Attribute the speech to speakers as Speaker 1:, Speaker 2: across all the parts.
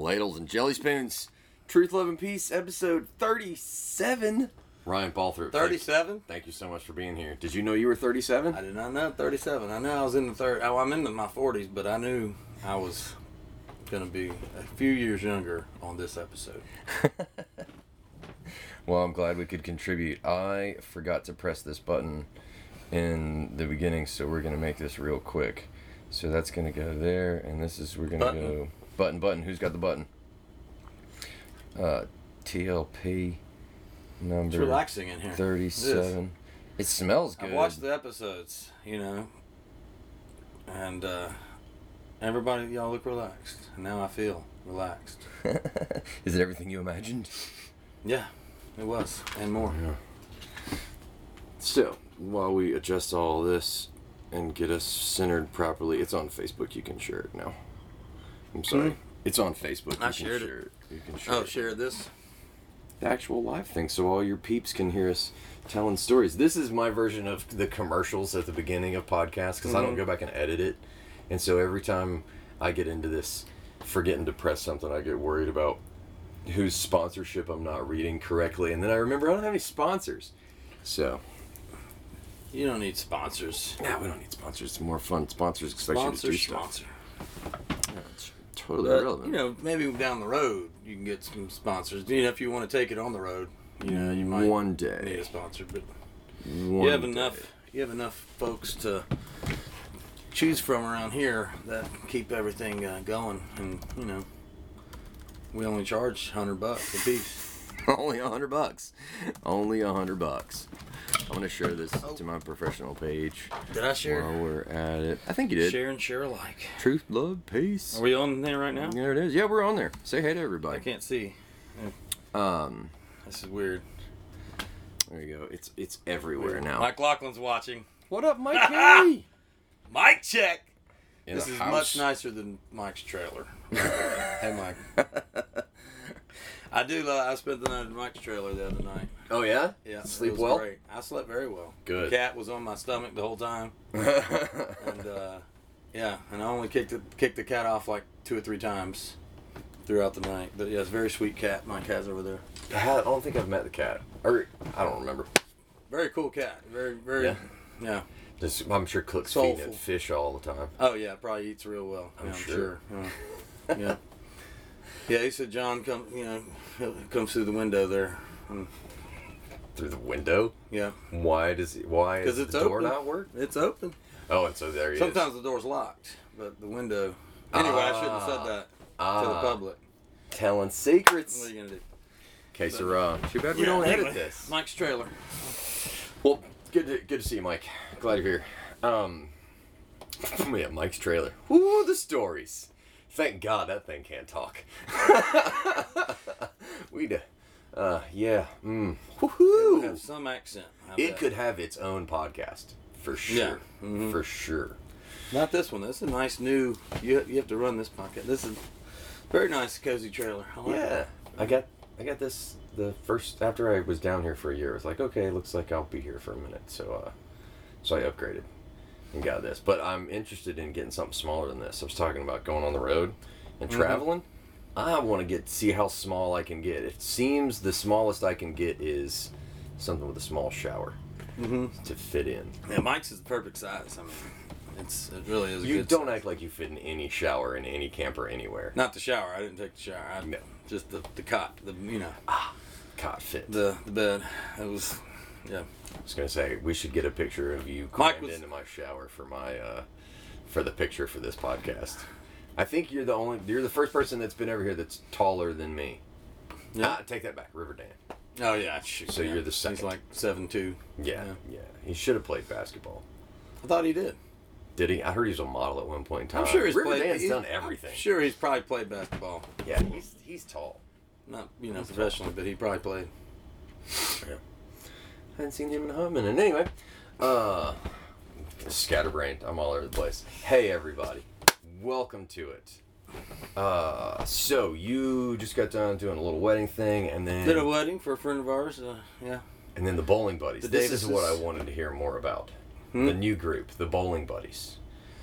Speaker 1: Ladles and Jelly Spoons. Truth, Love, and Peace, episode 37. Ryan Balthrop.
Speaker 2: 37?
Speaker 1: Thank you so much for being here. Did you know you were 37?
Speaker 2: I did not know 37. I knew I was in the third. Oh, I'm in the, my 40s, but I knew I was going to be a few years younger on this episode.
Speaker 1: Well, I'm glad we could contribute. I forgot to press this button in the beginning, so we're going to make this real quick. So that's going to go there, and this is, we're going to go button, button. Who's got the button? Uh, TLP number
Speaker 2: It's relaxing in here.
Speaker 1: 37. It smells good.
Speaker 2: I
Speaker 1: good.
Speaker 2: watched the episodes, you know, and uh, everybody, y'all look relaxed. Now I feel relaxed.
Speaker 1: is it everything you imagined?
Speaker 2: Yeah, it was, and more.
Speaker 1: Yeah. So, while we adjust all this and get us centered properly, it's on Facebook. You can share it now. I'm sorry. It's on Facebook.
Speaker 2: I
Speaker 1: you can
Speaker 2: shared it.
Speaker 1: share it. You can share
Speaker 2: Oh,
Speaker 1: it.
Speaker 2: share this.
Speaker 1: the actual live thing, so all your peeps can hear us telling stories. This is my version of the commercials at the beginning of podcasts because I don't
Speaker 2: Mhm.
Speaker 1: go back and edit it, and so every time I get into this, forgetting to press something, I get worried about whose sponsorship I'm not reading correctly, and then I remember I don't have any sponsors. So,
Speaker 2: You don't need sponsors.
Speaker 1: yeah, we don't need sponsors. It's more fun. Sponsors expect you to
Speaker 2: Sponsor,
Speaker 1: do stuff.
Speaker 2: sponsor.
Speaker 1: Yeah, it's totally
Speaker 2: But,
Speaker 1: irrelevant.
Speaker 2: you know, maybe down the road you can get some sponsors. You know, if you want to take it on the road, you know, you might
Speaker 1: one
Speaker 2: need
Speaker 1: day.
Speaker 2: a sponsor. But
Speaker 1: One
Speaker 2: you have
Speaker 1: day.
Speaker 2: enough. You have enough folks to choose from around here that keep everything uh, going, and you know, we only charge hundred bucks a piece.
Speaker 1: Only a hundred bucks. Only a hundred bucks. I'm gonna share this
Speaker 2: Oh.
Speaker 1: to my professional page
Speaker 2: Did I share?
Speaker 1: while we're at it. I think you did.
Speaker 2: Share and share alike.
Speaker 1: Truth, love, peace.
Speaker 2: Are we on there right now?
Speaker 1: There it is. Yeah, we're on there. Say hey to everybody.
Speaker 2: I can't see.
Speaker 1: Um,
Speaker 2: This is weird.
Speaker 1: there you go. It's it's everywhere now.
Speaker 2: Mike Laughlin's watching.
Speaker 1: what up, Mikey?
Speaker 2: Mike check.
Speaker 1: In
Speaker 2: this is
Speaker 1: house.
Speaker 2: much nicer than Mike's trailer. hey, Mike. I do. Love, I spent the night at Mike's trailer the other night.
Speaker 1: Oh yeah.
Speaker 2: Yeah,
Speaker 1: Sleep well?
Speaker 2: Great. I slept very well.
Speaker 1: Good.
Speaker 2: The cat was on my stomach the whole time, and uh, yeah, and I only kicked the kicked the cat off like two or three times throughout the night. But yeah, it's a very sweet cat Mike has over there.
Speaker 1: I don't think I've met the cat, or I don't remember.
Speaker 2: Very cool cat. Very very.
Speaker 1: Yeah.
Speaker 2: Yeah.
Speaker 1: Just, I'm sure Cook's feeding it fish all the time.
Speaker 2: Oh yeah, probably eats real well.
Speaker 1: I'm
Speaker 2: yeah,
Speaker 1: sure.
Speaker 2: Yeah. yeah. Yeah, he said John come, you know, comes through the window there. And,
Speaker 1: Through the window.
Speaker 2: yeah,
Speaker 1: Why does he, why does
Speaker 2: it's
Speaker 1: the door
Speaker 2: open.
Speaker 1: not work?
Speaker 2: it's open.
Speaker 1: Oh, and so there he is.
Speaker 2: Sometimes the door's locked, but the window. Anyway, I shouldn't have said that to the
Speaker 1: Ah,
Speaker 2: public.
Speaker 1: Telling secrets.
Speaker 2: What are you gonna do?
Speaker 1: Okay, so uh, too bad we don't
Speaker 2: anyway,
Speaker 1: edit this.
Speaker 2: Mike's trailer.
Speaker 1: Well, good to good to see you, Mike. Glad you're here. Um, yeah, Mike's trailer. Ooh, the stories. Thank God that thing can't talk. We'd, uh, yeah. Mm.
Speaker 2: It would
Speaker 1: Woohoo!
Speaker 2: have some accent. I
Speaker 1: It
Speaker 2: bet.
Speaker 1: could have its own podcast for sure.
Speaker 2: Yeah. Mhm.
Speaker 1: For sure.
Speaker 2: Not this one. This is a nice new. You you have to run this podcast. This is very nice, cozy trailer. I like
Speaker 1: Yeah,
Speaker 2: it.
Speaker 1: I got I got this the first after I was down here for a year. I was like, okay, looks like I'll be here for a minute. So, uh, so I upgraded and got this. But I'm interested in getting something smaller than this. I was talking about going on the road and
Speaker 2: Mhm.
Speaker 1: traveling. I want to get see how small I can get. It seems the smallest I can get is something with a small shower
Speaker 2: Mhm.
Speaker 1: to fit in.
Speaker 2: Yeah, Mike's is the perfect size. I mean, it's it really is. A
Speaker 1: You don't
Speaker 2: size.
Speaker 1: act like you fit in any shower in any camper anywhere.
Speaker 2: Not the shower. I didn't take the shower. I,
Speaker 1: No.
Speaker 2: Just the, the cot. The you know
Speaker 1: Cot fit.
Speaker 2: the the bed. It was yeah.
Speaker 1: I was gonna say we should get a picture of you climbed
Speaker 2: was-
Speaker 1: into my shower for my uh, for the picture for this podcast. I think you're the only you're the first person that's been over here that's taller than me.
Speaker 2: Yeah.
Speaker 1: Ah, take that back, River Dan.
Speaker 2: Oh yeah. Shoot,
Speaker 1: So
Speaker 2: yeah.
Speaker 1: you're the second.
Speaker 2: He's like seven two.
Speaker 1: Yeah,
Speaker 2: Yeah.
Speaker 1: yeah. He should have played basketball.
Speaker 2: I thought he did.
Speaker 1: Did he? I heard he was a model at one point in time.
Speaker 2: I'm sure he's played.
Speaker 1: Riverdale's
Speaker 2: he's-
Speaker 1: done everything.
Speaker 2: I'm sure he's probably played basketball.
Speaker 1: Yeah, he's he's tall.
Speaker 2: Not you know professionally, but he probably played.
Speaker 1: I hadn't seen him in a hot minute. Anyway, uh, scatterbrained. I'm all over the place. Hey, everybody. Welcome to it. Uh, so you just got done doing a little wedding thing, and then
Speaker 2: Did a wedding for a friend of ours. Uh, yeah.
Speaker 1: and then the bowling buddies.
Speaker 2: The
Speaker 1: this is what I wanted to hear more about.
Speaker 2: Hmm?
Speaker 1: The new group, the bowling buddies.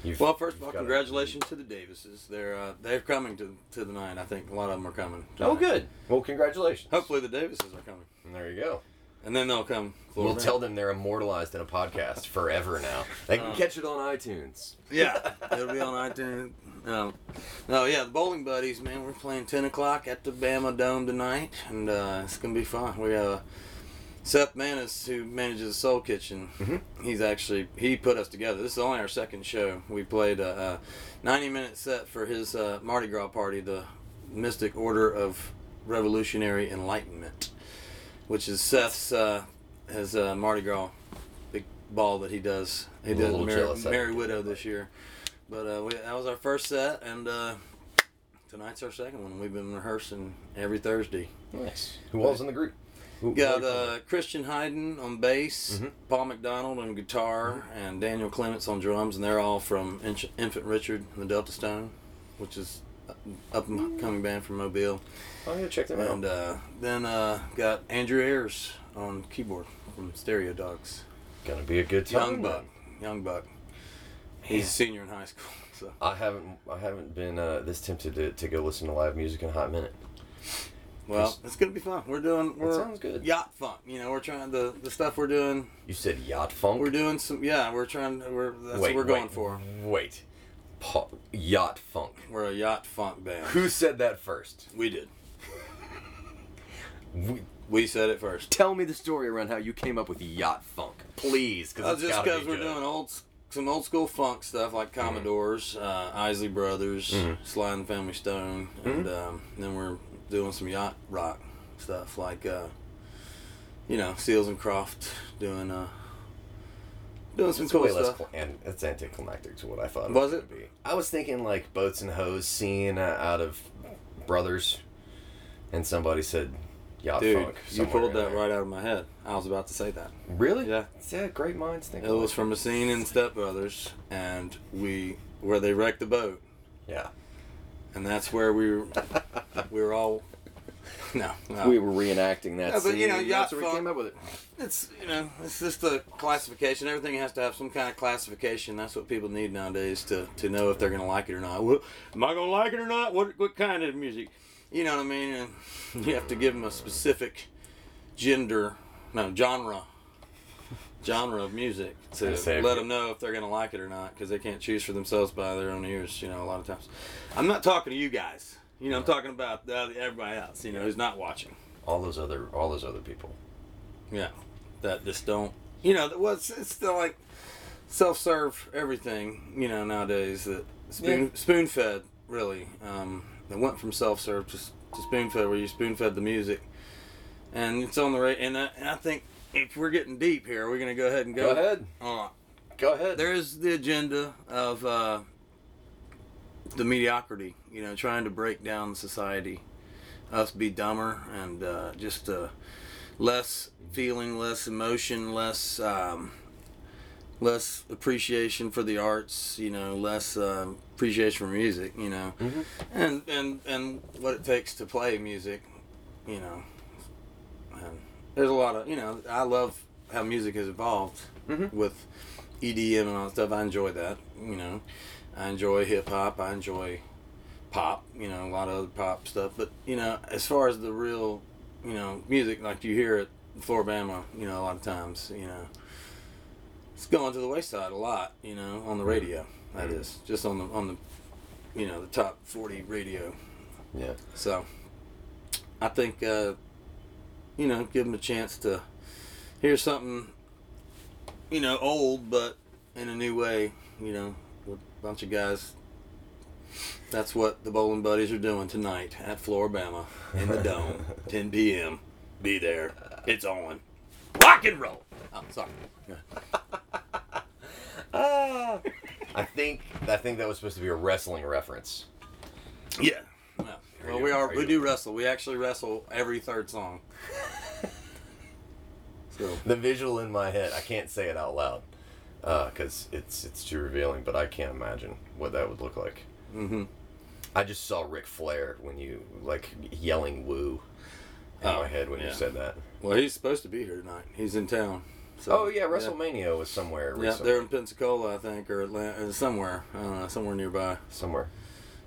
Speaker 1: You've,
Speaker 2: Well, first of all,
Speaker 1: got a-
Speaker 2: congratulations to the Davises. They're uh, they're coming to to the nine. I think a lot of them are coming.
Speaker 1: Oh, good. Well, congratulations.
Speaker 2: Hopefully the Davises are coming,
Speaker 1: And there you go.
Speaker 2: And then they'll come.
Speaker 1: We'll
Speaker 2: Florida.
Speaker 1: tell them they're immortalized in a podcast forever now. They can
Speaker 2: Uh,
Speaker 1: catch it on iTunes.
Speaker 2: Yeah, it'll be on iTunes. No, no, yeah, the bowling buddies, man. We're playing ten o'clock at the Bama Dome tonight, and uh, it's gonna be fun. We have uh, Seth Manis, who manages the Soul Kitchen.
Speaker 1: Mhm.
Speaker 2: He's actually he put us together. This is only our second show. We played a, a ninety-minute set for his uh, Mardi Gras party, the Mystic Order of Revolutionary Enlightenment, which is Seth's uh, his uh, Mardi Gras big ball that he does. He
Speaker 1: A
Speaker 2: did
Speaker 1: little
Speaker 2: Mary, Mary Widow this year. But uh, we, that was our first set, and uh, tonight's our second one. We've been rehearsing every Thursday.
Speaker 1: Nice. Who all's in the group? Who,
Speaker 2: Got uh, Christian Hayden on bass,
Speaker 1: Mhm.
Speaker 2: Paul McDonald on guitar, and Daniel Clements on drums, and they're all from Inch- Infant Richard and the Delta Stone, which is up and coming band from Mobile.
Speaker 1: oh, yeah, check them out.
Speaker 2: And uh, then uh, got Andrew Ayers on keyboard from Stereo Dogs.
Speaker 1: Gonna be a good time.
Speaker 2: Young buck, young buck. He's a senior in high school, so.
Speaker 1: I haven't I haven't been uh, this tempted to, to go listen to live music in a hot minute.
Speaker 2: Well, it's gonna be fun. We're doing we're
Speaker 1: sounds good.
Speaker 2: yacht funk. You know, we're trying the the stuff we're doing.
Speaker 1: You said yacht funk.
Speaker 2: We're doing some yeah. We're trying. We're that's
Speaker 1: wait,
Speaker 2: what we're going
Speaker 1: wait,
Speaker 2: for.
Speaker 1: Wait, Yacht funk.
Speaker 2: We're a yacht funk band.
Speaker 1: Who said that first?
Speaker 2: We did.
Speaker 1: We,
Speaker 2: We said it first.
Speaker 1: tell me the story around how you came up with yacht funk, please,
Speaker 2: Uh,
Speaker 1: because
Speaker 2: just because we're doing old some old school funk stuff like Commodores, uh, Isley Brothers,
Speaker 1: Mhm.
Speaker 2: Sly and the Family Stone, and um, then we're doing some yacht rock stuff like uh, you know Seals and Croft doing uh, doing some
Speaker 1: It's
Speaker 2: cool
Speaker 1: way less,
Speaker 2: stuff.
Speaker 1: cl- and it's anticlimactic to what I thought.
Speaker 2: Was
Speaker 1: it?
Speaker 2: it?
Speaker 1: Be. I was thinking like boats and hoes scene uh, out of Brothers, and somebody said yacht
Speaker 2: Dude,
Speaker 1: funk.
Speaker 2: you pulled that
Speaker 1: there.
Speaker 2: right out of my head. I was about to say that.
Speaker 1: Really?
Speaker 2: Yeah.
Speaker 1: Yeah. Great minds think.
Speaker 2: It was from a scene in Step Brothers, and we where they wrecked the boat,
Speaker 1: Yeah.
Speaker 2: and that's where we were. we were all. No, no.
Speaker 1: We were reenacting that
Speaker 2: Yeah, but,
Speaker 1: scene.
Speaker 2: you know, yacht
Speaker 1: that's where we came up with it.
Speaker 2: It's you know it's just a classification. Everything has to have some kind of classification. That's what people need nowadays to, to know if they're gonna like it or not. Well, am I gonna like it or not? What what kind of music? You know what I mean? And you have to give them a specific gender, no genre, genre of music to
Speaker 1: say,
Speaker 2: let them know if they're gonna like it or not because they can't choose for themselves by their own ears. You know, a lot of times. I'm not talking to you guys. You know, I'm talking about the, other- everybody else. You know, who's not watching.
Speaker 1: All those other, all those other people.
Speaker 2: Yeah, that just don't. You know, that was it's still like self-serve everything. You know, nowadays that spoon
Speaker 1: Yeah.
Speaker 2: spoon-fed really. Um, it went from self-serve to, to spoon-fed, where you spoon-fed the music, and it's on the right. And, I- and I think if we're getting deep here, we're gonna go ahead and go.
Speaker 1: Go ahead.
Speaker 2: Uh,
Speaker 1: Go ahead.
Speaker 2: there is the agenda of uh, the mediocrity. You know, trying to break down society, us be dumber and uh, just uh, less feeling, less emotion, less um, less appreciation for the arts. You know, less um, appreciation for music. You know,
Speaker 1: Mhm.
Speaker 2: and and and what it takes to play music. You know, and there's a lot of you know. I love how music has evolved
Speaker 1: Mhm.
Speaker 2: with EDM and all that stuff. I enjoy that. You know, I enjoy hip hop. I enjoy pop. You know, a lot of other pop stuff. But you know, as far as the real, you know, music like you hear at the Floribama, you know, a lot of times, you know, it's going to the wayside a lot. You know, on the radio. That
Speaker 1: Mhm.
Speaker 2: is just on the on the, you know, the top forty radio.
Speaker 1: Yeah.
Speaker 2: So, I think, uh, you know, give them a chance to hear something, you know, old but in a new way. You know, with a bunch of guys. That's what the Bowling Buddies are doing tonight at Floribama in the Dome, 10 p.m. Be there. It's on. Rock and roll. Oh, sorry.
Speaker 1: Ah. I think I think that was supposed to be a wrestling reference.
Speaker 2: Yeah. yeah.
Speaker 1: Are
Speaker 2: Well, we are.
Speaker 1: are
Speaker 2: We
Speaker 1: you-
Speaker 2: do wrestle. We actually wrestle every third song. So.
Speaker 1: The visual in my head, I can't say it out loud because it's it's too revealing. But I can't imagine what that would look like.
Speaker 2: Mm-hmm.
Speaker 1: I just saw Ric Flair when you like yelling "woo" in
Speaker 2: Oh,
Speaker 1: my head when you said that.
Speaker 2: Well, he's supposed to be here tonight. He's in town. So,
Speaker 1: oh yeah, WrestleMania was somewhere. Recently.
Speaker 2: Yeah, they're in Pensacola, I think, or Atlanta, somewhere, I don't know, somewhere nearby.
Speaker 1: somewhere.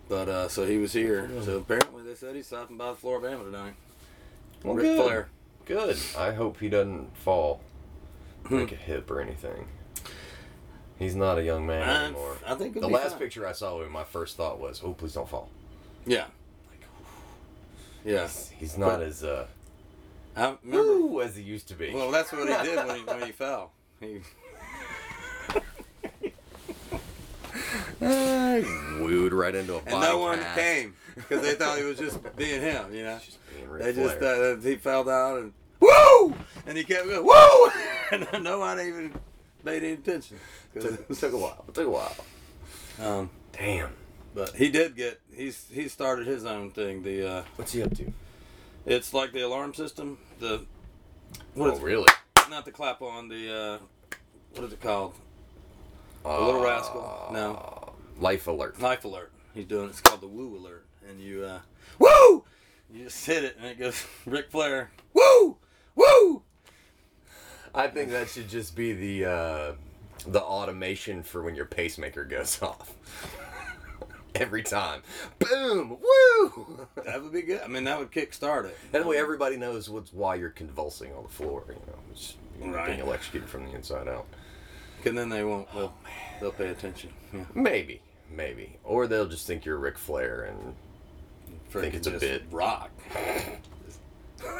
Speaker 2: But uh, so he was here. So apparently they said he's stopping by the Floribama tonight.
Speaker 1: Well,
Speaker 2: Ric
Speaker 1: good.
Speaker 2: Flair.
Speaker 1: Good. I hope he doesn't fall, break a hip or anything. He's not a young man
Speaker 2: I,
Speaker 1: anymore.
Speaker 2: I think
Speaker 1: The last
Speaker 2: fine.
Speaker 1: picture I saw of him, my first thought was, "Oh, please don't fall."
Speaker 2: Yeah. Yeah.
Speaker 1: He's not as uh,
Speaker 2: I remember.
Speaker 1: woo as he used to be.
Speaker 2: Well, that's what he did when he when he fell. He,
Speaker 1: wooed right into a
Speaker 2: and no one
Speaker 1: cast.
Speaker 2: came because they thought he was just being him. You know.
Speaker 1: Just
Speaker 2: They just uh, he fell down and woo, and he kept going woo, and no one even paid any attention.
Speaker 1: Took,
Speaker 2: it
Speaker 1: it took a while. It took a while.
Speaker 2: um,
Speaker 1: Damn.
Speaker 2: but he did get he's he started his own thing. The uh,
Speaker 1: What's he up to?
Speaker 2: it's like the alarm system. The what
Speaker 1: oh,
Speaker 2: is
Speaker 1: really?
Speaker 2: not the clap on the uh, what is it called?
Speaker 1: A
Speaker 2: Little Rascal? No.
Speaker 1: Life alert.
Speaker 2: Life alert. He's doing it's called the woo alert, and you uh, woo, you just hit it and it goes Ric Flair woo woo.
Speaker 1: I think that should just be the uh, the automation for when your pacemaker goes off. Every time, boom, woo.
Speaker 2: That would be good. I mean, that would kick start it.
Speaker 1: That way, everybody knows what's why you're convulsing on the floor. You know, it's you're
Speaker 2: Right.
Speaker 1: being electrocuted from the inside out.
Speaker 2: And then they won't. They'll, oh, they'll pay attention. Yeah.
Speaker 1: Maybe, maybe, or they'll just think you're Ric Flair and Think it's a bit.
Speaker 2: rock.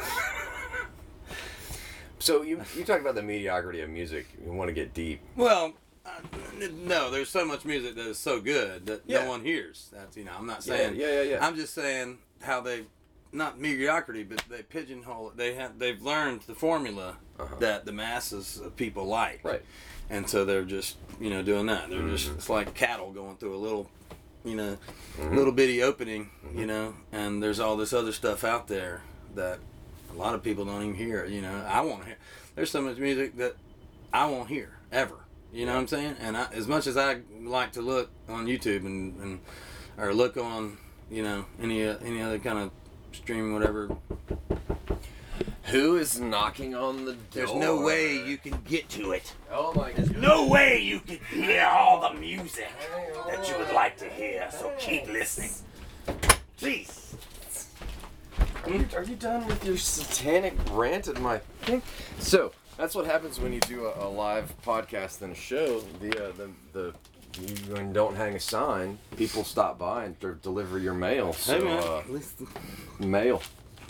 Speaker 1: So you you talk about the mediocrity of music. You want to get deep.
Speaker 2: Well, uh, no, there's so much music that is so good that
Speaker 1: Yeah.
Speaker 2: no one hears. That's you know, I'm not saying.
Speaker 1: yeah, yeah, yeah.
Speaker 2: I'm just saying how they, not mediocrity, but they pigeonhole it. They have they've learned the formula
Speaker 1: Uh-huh.
Speaker 2: that the masses of people like.
Speaker 1: Right.
Speaker 2: And so they're just you know doing that. They're
Speaker 1: Mm-hmm.
Speaker 2: just it's like cattle going through a little, you know,
Speaker 1: Mm-hmm.
Speaker 2: little bitty opening. You know, and there's all this other stuff out there that a lot of people don't even hear. You know, I won't hear. There's so much music that I won't hear ever. You know what I'm saying? And I, as much as I like to look on YouTube and, and or look on you know any uh, any other kind of streaming whatever,
Speaker 1: Who is knocking on the door?
Speaker 2: there's no way you can get to it.
Speaker 1: Oh my god.
Speaker 3: No way you can hear all the music that you would like to hear, so keep listening. Please.
Speaker 1: Are you, done with your satanic rant at my thing? So that's what happens when you do a, a live podcast and a show. The uh, the the you don't hang a sign, people stop by and d- deliver your mail. So
Speaker 2: hey man,
Speaker 1: uh,
Speaker 2: at least
Speaker 1: mail,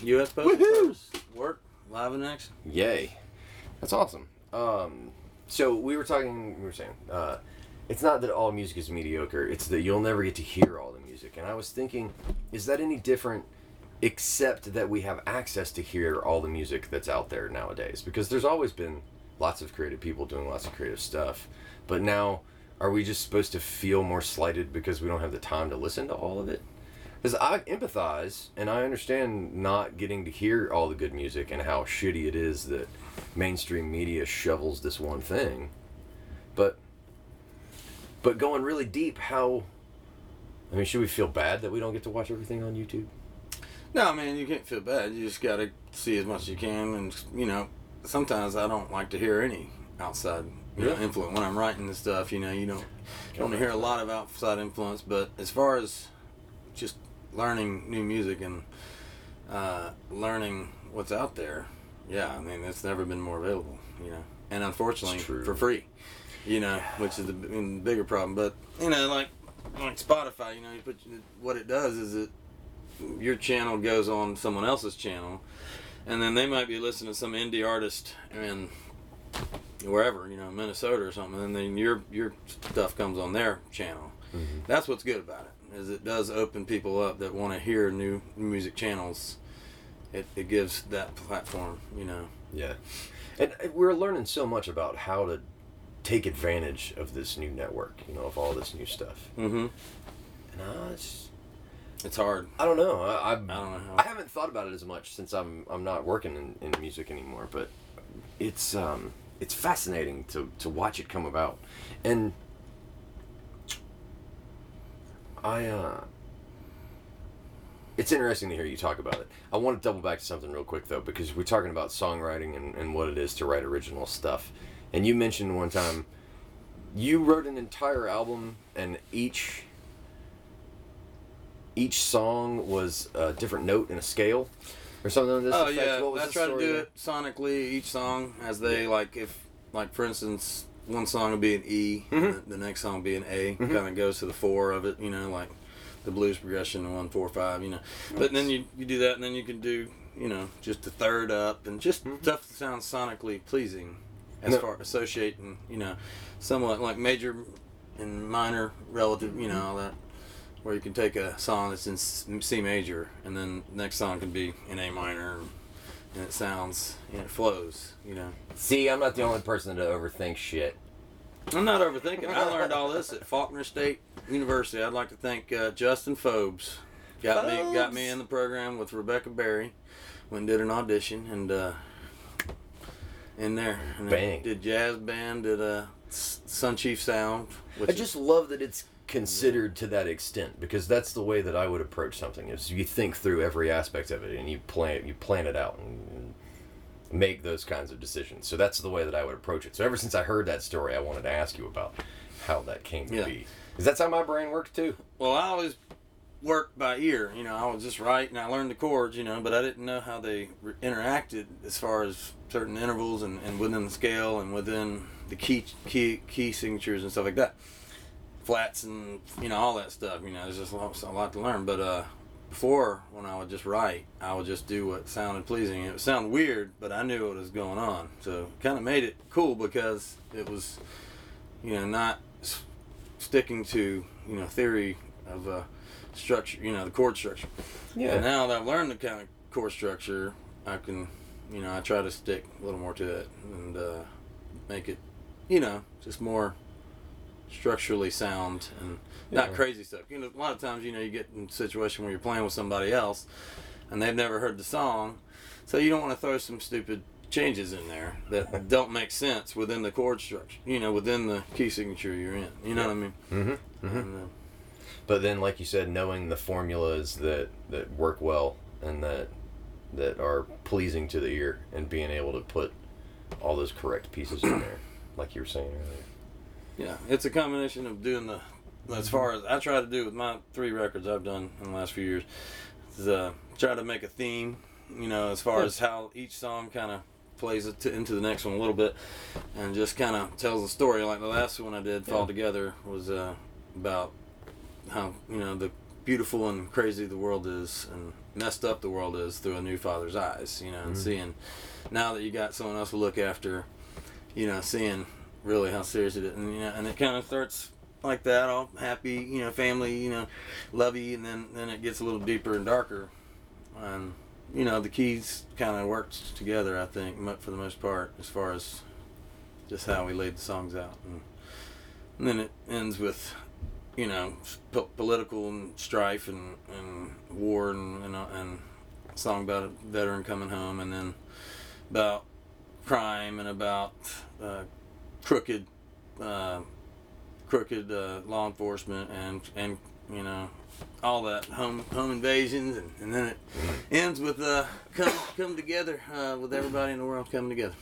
Speaker 2: U.S. Postal Service work live in action.
Speaker 1: yay, that's awesome. Um, so we were talking. We were saying. Uh, it's not that all music is mediocre. It's that you'll never get to hear all the music. And I was thinking, is that any different except that we have access to hear all the music that's out there nowadays because there's always been lots of creative people doing lots of creative stuff. But now are we just supposed to feel more slighted because we don't have the time to listen to all of it? Because i empathize and i understand not getting to hear all the good music and how shitty it is that mainstream media shovels this one thing. But but going really deep how i mean should we feel bad that we don't get to watch everything on youtube
Speaker 2: No, man, you can't feel bad. You just got to see as much as you can, and you know, sometimes I don't like to hear any outside you know, influence when I'm writing and stuff. You know, you don't don't want to hear a lot of outside influence, but as far as just learning new music and uh, learning what's out there, yeah, I mean, it's never been more available. You know, and unfortunately, for free. You know, which is the, I mean, the bigger problem. But you know, like like Spotify, you know, you put what it does is it your channel goes on someone else's channel, and then they might be listening to some indie artist in wherever, you know, Minnesota or something, and then your your stuff comes on their channel. That's what's good about it, is it does open people up that want to hear new music channels. It, it gives that platform, you know.
Speaker 1: Yeah. And uh, we're learning so much about how to take advantage of this new network, you know, of all this new stuff.
Speaker 2: Mm-hmm.
Speaker 1: And it's,
Speaker 2: It's hard.
Speaker 1: I don't know. I, I,
Speaker 2: I don't know how.
Speaker 1: I haven't thought about it as much since I'm I'm not working in, in music anymore, but it's um it's fascinating to, to watch it come about. And I uh it's interesting to hear you talk about it. I want to double back to something real quick though, because we're talking about songwriting and, and what it is to write original stuff. And you mentioned one time you wrote an entire album, and each each song was a different note in a scale, or something this
Speaker 2: Oh
Speaker 1: effect.
Speaker 2: yeah,
Speaker 1: What was
Speaker 2: I try to do
Speaker 1: there?
Speaker 2: it sonically each song as they like if like for instance one song will be an E,
Speaker 1: Mm-hmm.
Speaker 2: and the, next song will be an A. Kind of goes to the four of it, you know, like the blues progression one four five, you know. But then you you do that, and then you can do you know just the third up and just stuff that sounds sonically pleasing as
Speaker 1: No.
Speaker 2: far associating you know somewhat like major and minor relative, you know all that. Where you can take a song that's in C major, and then the next song can be in A minor, and it sounds, and it flows, you know.
Speaker 1: See, I'm not the only person to overthink shit.
Speaker 2: I'm not overthinking. I learned all this at Faulkner State University. I'd like to thank uh, Justin Phobes. Got me got me in the program with Rebecca Berry. Went and did an audition and uh, in there. And
Speaker 1: Bang.
Speaker 2: Did jazz band. Did uh, Sun Chief Sound. Which
Speaker 1: I
Speaker 2: is-
Speaker 1: just love that it's considered to that extent because that's the way that I would approach something. Is you think through every aspect of it and you plan you plan it out and make those kinds of decisions. So that's the way that I would approach it. So ever since I heard that story, I wanted to ask you about how that came to
Speaker 2: Yeah.
Speaker 1: be. Because that's how my brain works too.
Speaker 2: Well, I always worked by ear. You know, I was just write and I learned the chords. You know, but I didn't know how they re- interacted as far as certain intervals and, and within the scale and within the key key key signatures and stuff like that. Flats and you know all that stuff. You know, there's just a lot, a lot to learn. But uh, before, when I would just write, I would just do what sounded pleasing. It would sound weird, but I knew what was going on. So kind of made it cool because it was, you know, not s- sticking to you know theory of uh, structure. You know, the chord structure.
Speaker 1: Yeah.
Speaker 2: And now that I've learned the kind of chord structure, I can, you know, I try to stick a little more to it and uh, make it, you know, just more structurally sound and not
Speaker 1: Yeah.
Speaker 2: crazy stuff. You know, a lot of times, you know, you get in a situation where you're playing with somebody else and they've never heard the song, so you don't want to throw some stupid changes in there that don't make sense within the chord structure. You know, within the key signature you're in. You know what I mean?
Speaker 1: Mm-hmm. Mm-hmm.
Speaker 2: And, uh,
Speaker 1: But then, like you said, knowing the formulas that that work well and that that are pleasing to the ear, and being able to put all those correct pieces in there, like you were saying earlier.
Speaker 2: Yeah, it's a combination of doing the, as far as I try to do with my three records I've done in the last few years, is uh, try to make a theme, you know, as far
Speaker 1: Yeah.
Speaker 2: as how each song kind of plays it to, into the next one a little bit, and just kind of tells a story. Like the last one I did, Fall Together, was uh, about how you know the beautiful and crazy the world is, and messed up the world is through a new father's eyes, you know, and
Speaker 1: Mhm.
Speaker 2: seeing now that you got someone else to look after, you know, seeing really how serious it is, and you know, and it kind of starts like that, all happy, you know, family, you know, lovey, and then then it gets a little deeper and darker, and you know, the keys kind of worked together, I think, for the most part, as far as just how we laid the songs out, and, and then it ends with. You know, po- political and strife and, and war and and, uh, and song about a veteran coming home, and then about crime and about uh, crooked, uh, crooked uh, law enforcement and and you know all that home home invasions, and, and then it ends with uh, come come together uh, with everybody in the world coming together.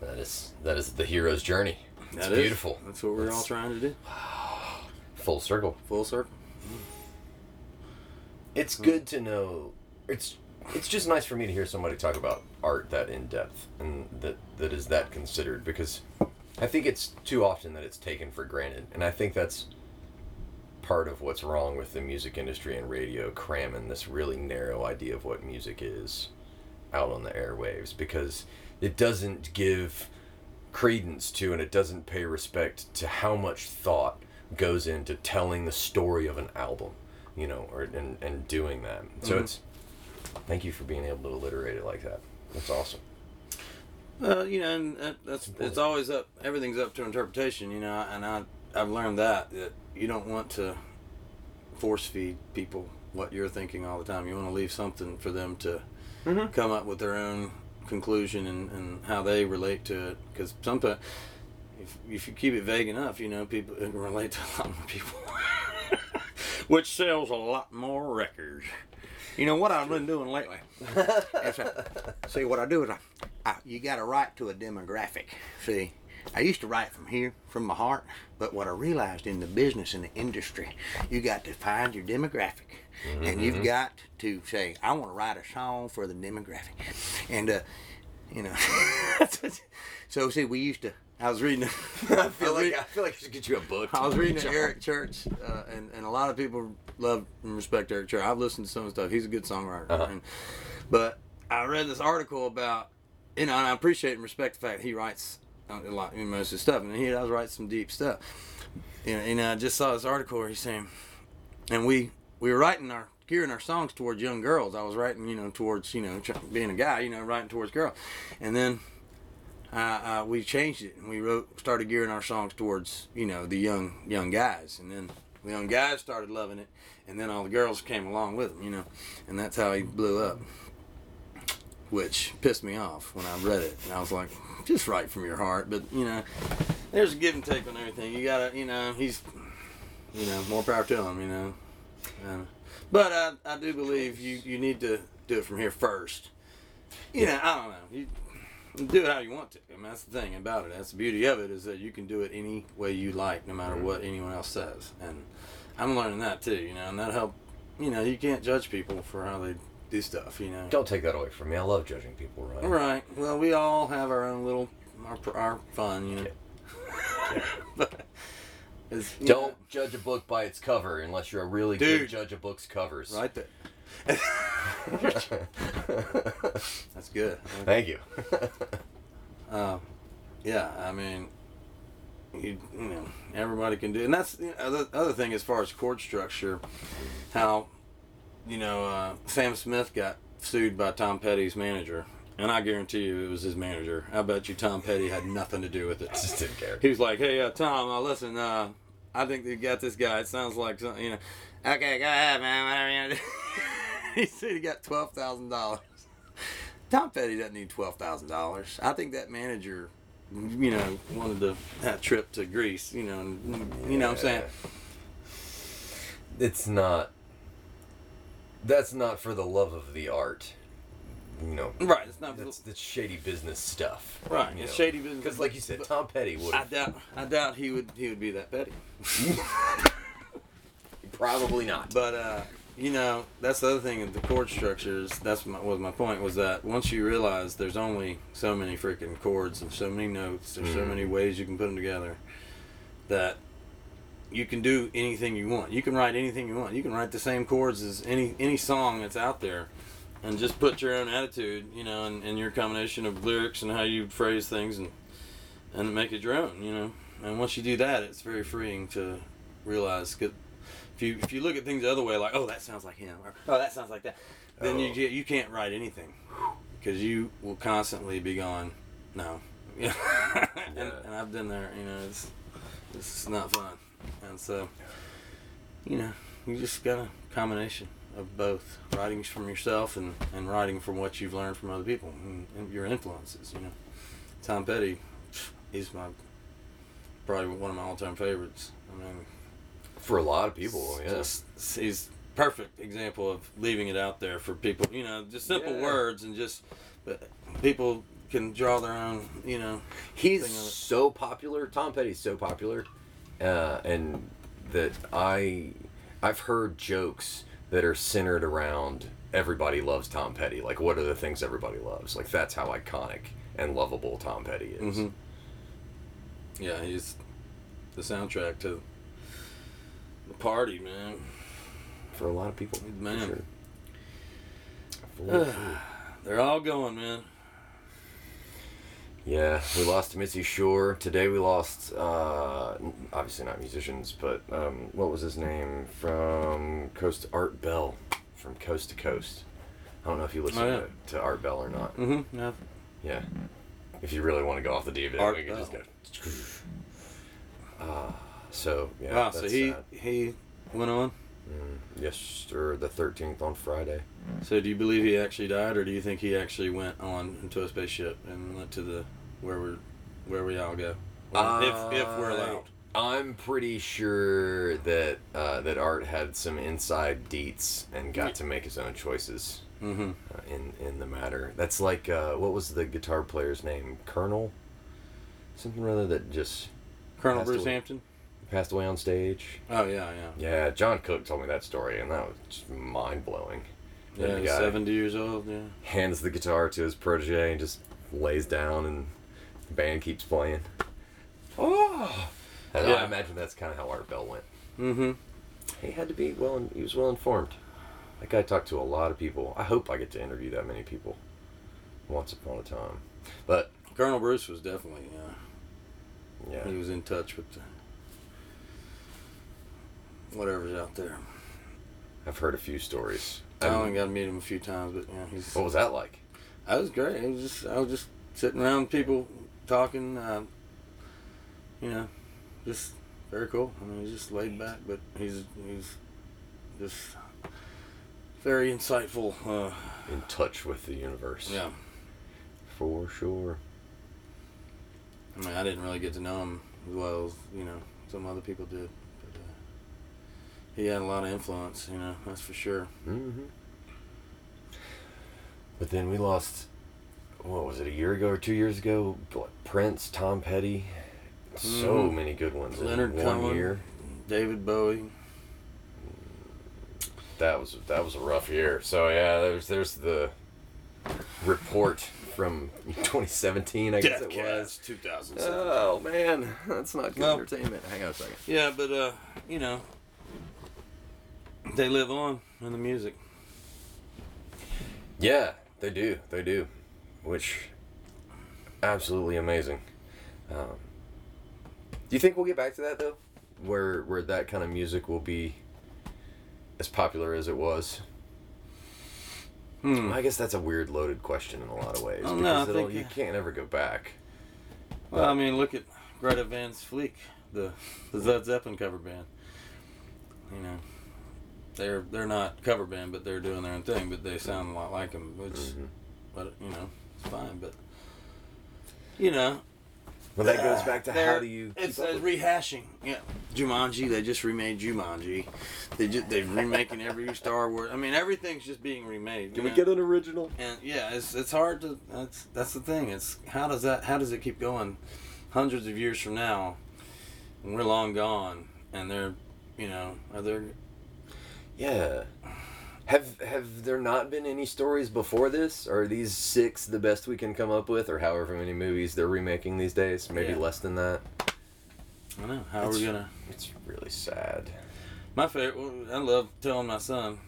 Speaker 1: That is that is the hero's journey. It's
Speaker 2: That is-
Speaker 1: beautiful.
Speaker 2: That's what we're all trying to do.
Speaker 1: Full circle.
Speaker 2: Full circle.
Speaker 1: It's good to know. It's it's just nice for me to hear somebody talk about art that in depth and that that is that considered because I think it's too often that it's taken for granted, and I think that's part of what's wrong with the music industry and radio cramming this really narrow idea of what music is out on the airwaves because it doesn't give credence to and it doesn't pay respect to how much thought goes into telling the story of an album you know or and, and doing that so
Speaker 2: Mhm.
Speaker 1: it's thank you for being able to alliterate it like that that's awesome
Speaker 2: Uh, you know, and that, that's
Speaker 1: important.
Speaker 2: it's always up. Everything's up to interpretation, you know. And I I've learned that that you don't want to force feed people what you're thinking all the time. You want to leave something for them to
Speaker 1: Mhm.
Speaker 2: come up with their own conclusion and, and how they relate to it. Because sometimes, if if you keep it vague enough, you know, people it can relate to a lot more people, which sells a lot more records. You know what I've been doing lately? see what I do is I I, you got to write to a demographic. See, I used to write from here, from my heart, but what I realized in the business and the industry, you got to find your demographic. And you've got to say, I want to write a song for the demographic. And, uh, you know, so see, we used to, I was reading,
Speaker 1: I feel like I feel like I should get you a book.
Speaker 2: I was reading. Eric Church, uh, and, and a lot of people love and respect Eric Church. I've listened to some of stuff. He's a good songwriter.
Speaker 1: Uh-huh.
Speaker 2: And, but I read this article about, you know, and I appreciate and respect the fact he writes a lot, you know, most of his stuff, and he does write some deep stuff. You know, and I just saw this article where he's saying, and we we were writing our gearing our songs towards young girls. I was writing, you know, towards you know being a guy, you know, writing towards girls, and then uh, uh, we changed it and we wrote started gearing our songs towards you know the young young guys, and then the young guys started loving it, and then all the girls came along with him, you know, and that's how he blew up. Which pissed me off when I read it, and I was like, just write from your heart. But you know, there's a give and take on everything. You gotta, you know, he's, you know, more power to him, you know. But I, I do believe you, you need to do it from here first. You know, I don't know. You do it how you want to. I mean, that's the thing about it. That's the beauty of it is that you can do it any way you like, no matter what anyone else says. And I'm learning that too. You know, and that help. You know, you can't judge people for how they do stuff. You know.
Speaker 1: Don't take that away from me. I love judging people, right?
Speaker 2: Right. Well, we all have our own little our, our fun, you know. but it's, you
Speaker 1: Don't
Speaker 2: know,
Speaker 1: judge a book by its cover unless you're a really
Speaker 2: Dude.
Speaker 1: good judge of books covers.
Speaker 2: right there. That's good.
Speaker 1: Thank you.
Speaker 2: Uh, yeah, I mean, you, you know, everybody can do, and that's the other thing as far as chord structure, how, you know, uh, Sam Smith got sued by Tom Petty's manager, and I guarantee you it was his manager. I bet you Tom Petty had nothing to do with it.
Speaker 1: Just didn't care.
Speaker 2: He was like, "Hey, uh, Tom, uh, listen, uh, I think you got this guy. It sounds like something, you know." Okay, go ahead, man. Whatever you want to do. he said he got twelve thousand dollars. Tom Petty doesn't need twelve thousand dollars. I think that manager, you know, wanted to that trip to Greece. You know, and, you know what I'm saying.
Speaker 1: It's not. That's not for the love of the art. You know.
Speaker 2: Right, it's not.
Speaker 1: That's, that's shady business stuff.
Speaker 2: right, it's
Speaker 1: know.
Speaker 2: shady business.
Speaker 1: Because, like you said, Tom Petty would
Speaker 2: I doubt. I doubt he would. He would be that petty.
Speaker 1: Probably not.
Speaker 2: But uh, you know, that's the other thing in the chord structures. That's my, was my point was that once you realize there's only so many freaking chords and so many notes, there's so
Speaker 1: Mhm.
Speaker 2: many ways you can put them together, that you can do anything you want. You can write anything you want. You can write the same chords as any any song that's out there, and just put your own attitude, you know, and, and your combination of lyrics and how you phrase things and and make it your own, you know. And once you do that, it's very freeing to realize realize. 'cause if you if you look at things the other way, like oh that sounds like him, or oh that sounds like that, then you
Speaker 1: Oh.
Speaker 2: get you can't write anything because you will constantly be going no, yeah. and, and I've been there. You know, it's it's not fun, and so you know you just got a combination of both writings from yourself and, and writing from what you've learned from other people and, and your influences. You know, Tom Petty, he's my probably one of my all time favorites. I mean,
Speaker 1: For a lot of people, yeah.
Speaker 2: just he's perfect example of leaving it out there for people. You know, just simple
Speaker 1: Yeah.
Speaker 2: words and just but people can draw their own. You know,
Speaker 1: He's
Speaker 2: thing of it.
Speaker 1: so popular. Tom Petty's so popular, uh, and that I, I've heard jokes that are centered around everybody loves Tom Petty. Like, what are the things everybody loves? Like, that's how iconic and lovable Tom Petty is.
Speaker 2: Mhm. yeah, he's the soundtrack to the party, man.
Speaker 1: For a lot of people,
Speaker 2: Man.
Speaker 1: sure.
Speaker 2: They're all going, man.
Speaker 1: Yeah, we lost Mitzi Shore. Today we lost, uh, obviously not musicians, but um, what was his name? From Coast Art Bell, from Coast to Coast. I don't know if you listen
Speaker 2: Oh, yeah.
Speaker 1: to, to Art Bell or not.
Speaker 2: Mm-hmm. Yeah.
Speaker 1: Yeah. If you really want to go off the deep end, we can just go. Uh, so, yeah.
Speaker 2: wow. So he
Speaker 1: sad.
Speaker 2: he went on.
Speaker 1: Mm, yes, or the 13th on Friday.
Speaker 2: So do you believe he actually died, or do you think he actually went on into a spaceship and went to the where we where we all go? Well, if if we're allowed.
Speaker 1: I'm pretty sure that uh, that Art had some inside deets and got to make his own choices
Speaker 2: Mm-hmm.
Speaker 1: uh, in in the matter. That's like uh, what was the guitar player's name? Colonel, something rather that just
Speaker 2: Colonel Bruce. Hampton.
Speaker 1: Passed away on stage.
Speaker 2: Oh yeah, yeah.
Speaker 1: Yeah, John Cook told me that story, and that was just mind blowing.
Speaker 2: Yeah, seventy years old. Yeah.
Speaker 1: hands the guitar to his protege and just lays down, and the band keeps playing. Oh, and I imagine that's kind of how Art Bell went.
Speaker 2: Mm-hmm.
Speaker 1: He had to be well. He was well informed. That guy talked to a lot of people. I hope I get to interview that many people. Once upon a time, but
Speaker 2: Colonel Bruce was definitely. Uh,
Speaker 1: yeah,
Speaker 2: he was in touch with the, whatever's out there.
Speaker 1: I've heard a few stories.
Speaker 2: I
Speaker 1: Um,
Speaker 2: only got to meet him a few times, but yeah, he's.
Speaker 1: what was that like?
Speaker 2: That was great. It was just I was just sitting around people talking. Uh, you know, just very cool. I mean, he's just laid back, but he's he's just very insightful. Uh,
Speaker 1: In touch with the universe.
Speaker 2: yeah.
Speaker 1: for sure.
Speaker 2: I mean, I didn't really get to know him as well as you know some other people did, he had a lot of influence. You know, that's for sure.
Speaker 1: hmm But then we lost. What was it? A year ago or two years ago? Prince, Tom Petty, so
Speaker 2: Mhm.
Speaker 1: many good ones
Speaker 2: Leonard
Speaker 1: in one
Speaker 2: Cohen.
Speaker 1: year.
Speaker 2: David Bowie.
Speaker 1: That was that was a rough year. So yeah, there's there's the report from 2017. I guess it was.
Speaker 2: 2007.
Speaker 1: Oh man, that's not good
Speaker 2: Well-
Speaker 1: entertainment. Hang on a second.
Speaker 2: Yeah, but uh, you know, they live on in the music.
Speaker 1: Yeah, they do. They do. Which, absolutely amazing. Um, do you think we'll get back to that though, where where that kind of music will be as popular as it was?
Speaker 2: Hmm.
Speaker 1: I guess that's a weird, loaded question in a lot of ways.
Speaker 2: Oh, no, I
Speaker 1: because
Speaker 2: think-
Speaker 1: you can't ever go back.
Speaker 2: Well, I mean, look at Greta Van Fleet, the the Led Zeppelin cover band. You know, they're they're not cover band, but they're doing their own thing. But they sound a lot like them, which,
Speaker 1: Mhm.
Speaker 2: but you know, it's fine. But you know,
Speaker 1: Well, that goes back to how do you?
Speaker 2: It's
Speaker 1: keep
Speaker 2: uh,
Speaker 1: with-
Speaker 2: rehashing. Yeah, Jumanji. They just remade Jumanji. They just they're remaking every Star Wars. I mean, everything's just being remade.
Speaker 1: Can we
Speaker 2: know?
Speaker 1: get an original?
Speaker 2: And yeah, it's it's hard to. That's that's the thing. It's how does that how does it keep going, hundreds of years from now, when we're long gone, and they're, you know, are there?
Speaker 1: Yeah. Have have there not been any stories before this? Are these six the best we can come up with, or however many movies they're remaking these days? Maybe
Speaker 2: Yeah.
Speaker 1: less than that.
Speaker 2: I don't know. How are we gonna?
Speaker 1: It's really sad.
Speaker 2: My favorite. I love telling my son,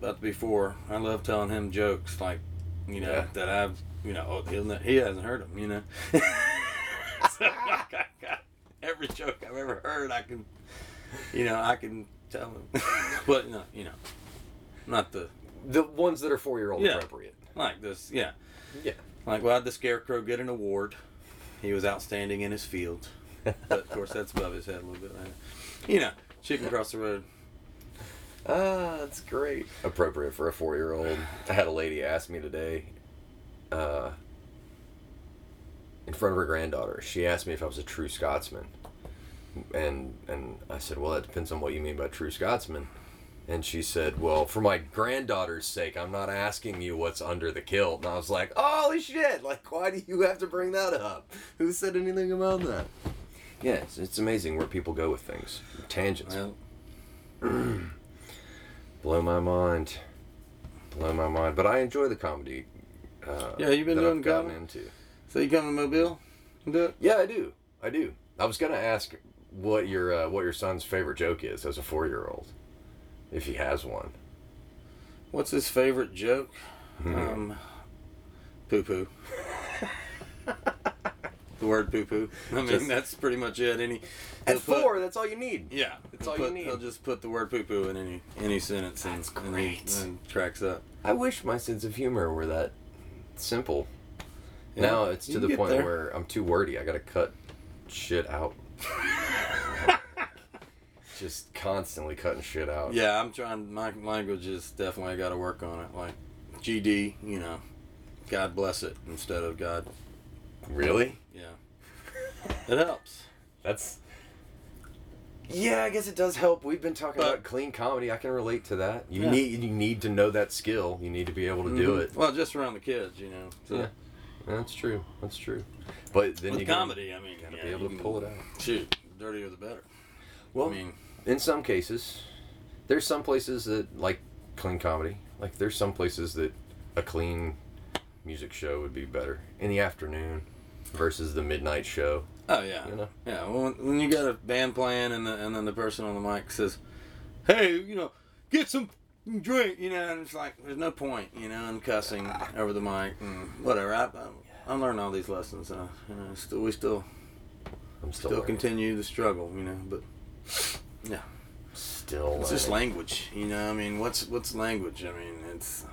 Speaker 2: about to be four. I love telling him jokes like, you know,
Speaker 1: Yeah.
Speaker 2: that I've, you know, oh, he'll he hasn't heard them, you know. so got every joke I've ever heard, I can, you know, I can tell him. but no, you know, not the
Speaker 1: The ones that are four year old
Speaker 2: Yeah.
Speaker 1: appropriate.
Speaker 2: like this. Yeah,
Speaker 1: Yeah.
Speaker 2: like why did the scarecrow get an award? He was outstanding in his field. But of course, that's above his head a little bit. Later. You know, chicken cross the road.
Speaker 1: Ah, that's great. Appropriate for a four year old. I had a lady ask me today, uh, in front of her granddaughter. She asked me if I was a true Scotsman, and and I said, well, that depends on what you mean by true Scotsman. And she said, well, for my granddaughter's sake, I'm not asking you what's under the kilt. And I was like, holy shit! Like, why do you have to bring that up? Who said anything about that? Yeah, it's, it's amazing where people go with things. Tangents
Speaker 2: Well,
Speaker 1: blow my mind blow my mind but i enjoy the comedy uh,
Speaker 2: Yeah, you've been doing
Speaker 1: I've gotten
Speaker 2: comedy?
Speaker 1: into
Speaker 2: so you come to Mobile and do it?
Speaker 1: yeah i do i do i was gonna ask what your uh, what your son's favorite joke is as a four-year-old if he has one
Speaker 2: What's his favorite joke?
Speaker 1: Hmm.
Speaker 2: Um, poo poo. the word poo poo. I mean,
Speaker 1: Just-
Speaker 2: that's pretty much it. Any
Speaker 1: at
Speaker 2: put-
Speaker 1: four that's all you need
Speaker 2: yeah,
Speaker 1: That's all you need.
Speaker 2: He'll just put the word poo poo in any any sentence, and,
Speaker 1: That's
Speaker 2: and
Speaker 1: great.
Speaker 2: and cracks up.
Speaker 1: i wish my sense of humor were that simple
Speaker 2: Yeah,
Speaker 1: now it's to the point
Speaker 2: there.
Speaker 1: where i'm too wordy i gotta cut shit out just constantly cutting shit out
Speaker 2: Yeah, I'm trying. My language is definitely got to work on it. Like GD, you know, God bless it instead of God.
Speaker 1: really
Speaker 2: Yeah, it helps.
Speaker 1: that's Yeah, I guess it does help. We've been talking
Speaker 2: But-
Speaker 1: about clean comedy. I can relate to that. You
Speaker 2: Yeah.
Speaker 1: need you need to know that skill. You need to be able to do
Speaker 2: Mhm.
Speaker 1: it.
Speaker 2: Well, just around the kids, you know. So,
Speaker 1: Yeah. That's true. That's true. But then
Speaker 2: With
Speaker 1: you gotta-
Speaker 2: comedy, I mean,
Speaker 1: gotta
Speaker 2: yeah,
Speaker 1: be able to pull it out.
Speaker 2: Shoot, dirtier the better.
Speaker 1: Well,
Speaker 2: I mean,
Speaker 1: in some cases, there's some places that like clean comedy. Like there's some places that a clean music show would be better in the afternoon versus the midnight show.
Speaker 2: oh yeah,
Speaker 1: You know.
Speaker 2: yeah. Well, when, you got a band playing and the, and then the person on the mic says, "Hey, you know, get some drink," you know, and it's like there's no point, you know, in cussing over the mic and whatever. I, I, I learned all these lessons. Uh, you know, still we still
Speaker 1: I'm still
Speaker 2: still
Speaker 1: learning.
Speaker 2: continue the struggle, you know, but yeah.
Speaker 1: still
Speaker 2: It's just language, you know. I mean, what's what's language? I mean, it's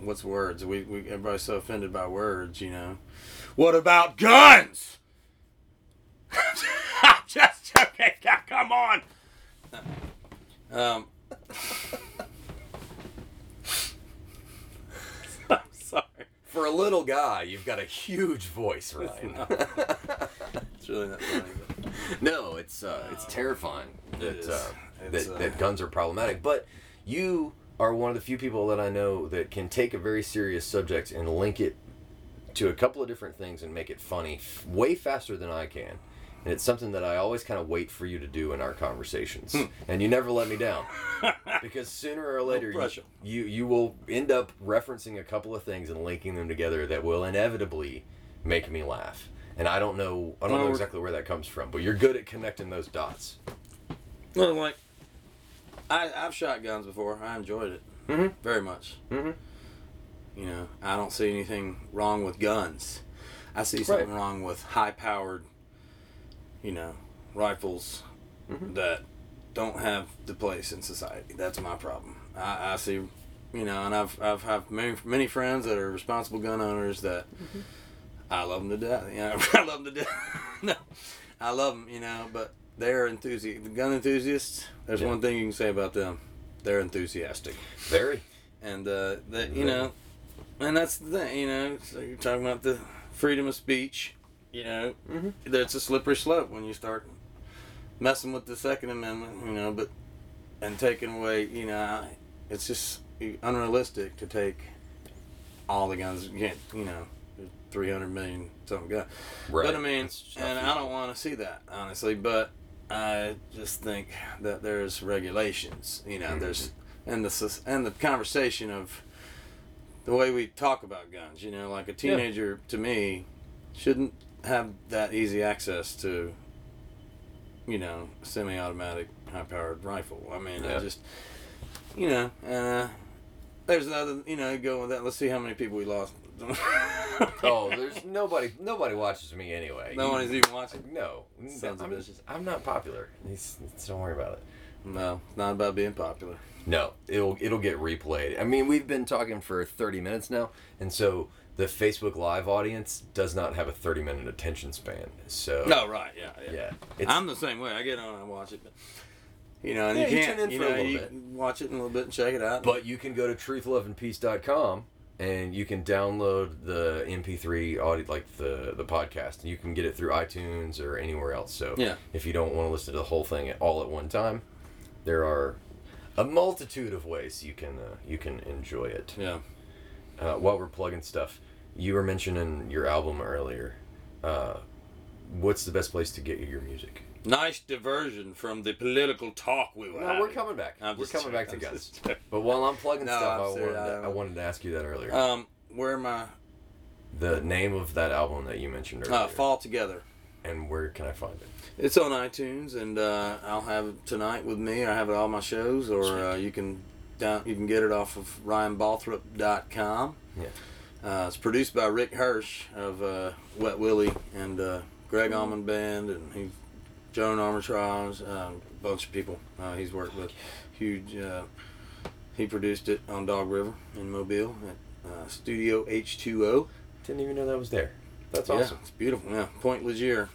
Speaker 2: what's words. We, we everybody's so offended by words, you know. What about guns?
Speaker 3: I'm just joking. Come on.
Speaker 2: Um, I'm sorry.
Speaker 1: For a little guy, you've got a huge voice, Ryan.
Speaker 2: It's really not funny. But
Speaker 1: no, it's uh, it's terrifying that
Speaker 2: is.
Speaker 1: uh, that,
Speaker 2: uh,
Speaker 1: that guns are problematic. But you are one of the few people that I know that can take a very serious subject and link it to a couple of different things and make it funny f- way faster than I can. And it's something that I always kind of wait for you to do in our conversations.
Speaker 2: Hmm.
Speaker 1: And you never let me down. because sooner or later you, you you will end up referencing a couple of things and linking them together that will inevitably make me laugh. And I don't know I don't know exactly where that comes from, but you're good at connecting those dots.
Speaker 2: well, like I I've shot guns before. I enjoyed it
Speaker 1: Mhm.
Speaker 2: very much.
Speaker 1: Mhm.
Speaker 2: You know, I don't see anything wrong with guns. I see something
Speaker 1: Right.
Speaker 2: wrong with high-powered, you know, rifles
Speaker 1: Mhm.
Speaker 2: that don't have the place in society. That's my problem. I, I see, you know, and I've I've have many many friends that are responsible gun owners that I love them to death. You know, I love them to death. no, I love them. You know, but they're enthusiastic. The gun enthusiasts. There's
Speaker 1: Yeah.
Speaker 2: one thing you can say about them. They're enthusiastic
Speaker 1: Very.
Speaker 2: and uh, that you know, and that's the thing, you know. So you're talking about the freedom of speech, you know.
Speaker 1: Mhm.
Speaker 2: That's a slippery slope when you start messing with the Second Amendment, you know. But and taking away, you know, it's just unrealistic to take all the guns. You can't, you know, three hundred million something gun.
Speaker 1: Right.
Speaker 2: But I mean, and I don't want to see that honestly. But I just think that there's regulations. You know, there's and the and the conversation of the way we talk about guns. You know, like a teenager to me shouldn't have that easy access to. You know, semi-automatic, high-powered rifle. I mean,
Speaker 1: Yeah.
Speaker 2: I just, you know, uh, there's another. You know, go with that. Let's see how many people we lost.
Speaker 1: Oh, there's nobody. Nobody watches me anyway.
Speaker 2: No
Speaker 1: You-
Speaker 2: one is even watching.
Speaker 1: No,
Speaker 2: of
Speaker 1: I'm,
Speaker 2: bitches.
Speaker 1: I'm not popular. He's, don't worry about it.
Speaker 2: No, it's not about being popular.
Speaker 1: No, it'll it'll get replayed. I mean, we've been talking for 30 minutes now, and so the Facebook Live audience does not have a 30 minute attention span. So
Speaker 2: No, right, yeah, yeah.
Speaker 1: yeah,
Speaker 2: I'm the same way. I get on and watch it, but you know, and
Speaker 1: Yeah,
Speaker 2: you
Speaker 1: you
Speaker 2: can't,
Speaker 1: tune in
Speaker 2: you
Speaker 1: for a
Speaker 2: know, you
Speaker 1: bit.
Speaker 2: watch it in a little bit and check it out.
Speaker 1: but you can go to truthloveandpeace.com and you can download the MP3 audio, like the the podcast, and you can get it through iTunes or anywhere else. So
Speaker 2: Yeah.
Speaker 1: if you don't want to listen to the whole thing all at one time, there are a multitude of ways you can uh, you can enjoy it.
Speaker 2: yeah,
Speaker 1: uh, while we're plugging stuff, you were mentioning your album earlier. Uh, what's the best place to get your music?
Speaker 2: Nice diversion from the political talk we were.
Speaker 1: No, we're coming back.
Speaker 2: I'm
Speaker 1: we're coming back to guns. But while I'm plugging
Speaker 2: No,
Speaker 1: stuff,
Speaker 2: I'm
Speaker 1: I wanted,
Speaker 2: I
Speaker 1: to,
Speaker 2: don't-
Speaker 1: I wanted to ask you that earlier.
Speaker 2: Um, where am I?
Speaker 1: the name of that album that you mentioned earlier,
Speaker 2: Uh, Fall Together.
Speaker 1: and where can I find it?
Speaker 2: It's on iTunes, and uh, I'll have it tonight with me. I have it all my shows, or uh, you can down, you can get it off of RyanBalthrop.com.
Speaker 1: Yeah.
Speaker 2: Uh, it's produced by Rick Hirsch of uh, Wet Willie and uh, Gregg Allman Band, and he, Joan Armitage, uh, a bunch of people uh, he's worked with. Huge. Uh, he produced it on Dog River in Mobile at uh, Studio H2O.
Speaker 1: Didn't even know that was there. That's
Speaker 2: Yeah,
Speaker 1: awesome.
Speaker 2: it's beautiful. Yeah, Point Legier.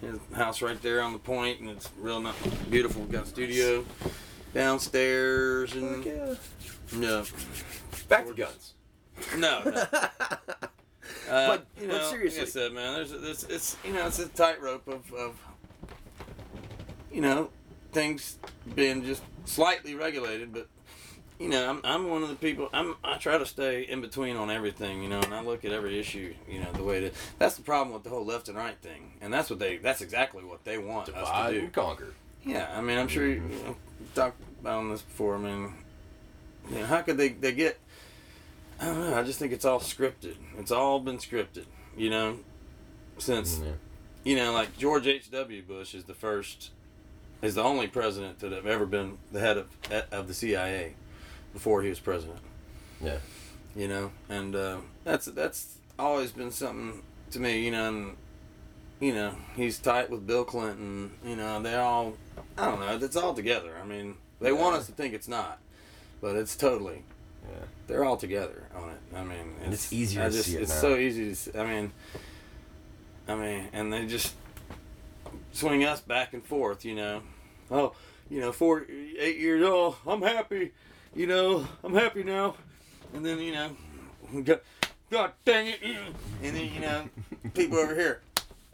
Speaker 2: His house right there on the point, and it's real nice, beautiful. Got a studio downstairs, and
Speaker 1: yeah.
Speaker 2: yeah,
Speaker 1: Back to guns.
Speaker 2: no. no. Uh,
Speaker 1: But-
Speaker 2: you
Speaker 1: but
Speaker 2: know,
Speaker 1: seriously.
Speaker 2: like I said, man, there's, there's it's you know it's a tightrope of, of you know things being just slightly regulated, but you know, I'm, I'm one of the people. I'm I try to stay in between on everything, you know, and I look at every issue, you know, the way that That's the problem with the whole left and right thing, and that's what they. That's exactly what they want us to do.
Speaker 1: and conquer.
Speaker 2: Yeah, I mean, I'm sure you, mm-hmm. you know, talked about this before. I mean, you know, how could they they get? I don't know. I just think it's all scripted. It's all been scripted. You know, since
Speaker 1: Yeah.
Speaker 2: you know, like George H. W. Bush is the first, is the only president to have ever been the head of of the CIA before he was president.
Speaker 1: Yeah.
Speaker 2: You know, and uh, that's that's always been something to me. You know, and you know he's tight with Bill Clinton. You know, they all, I don't know, it's all together. I mean, they want us to think it's not, but it's totally.
Speaker 1: Yeah.
Speaker 2: They're all together on it. I mean,
Speaker 1: And it's easier
Speaker 2: I
Speaker 1: to
Speaker 2: just,
Speaker 1: see it
Speaker 2: It's
Speaker 1: now.
Speaker 2: so easy to. See, I mean, I mean, and they just swing us back and forth. You know, oh, you know, four, eight years old. I'm happy. You know, I'm happy now. And then you know, God, God dang it. And then you know, people over here.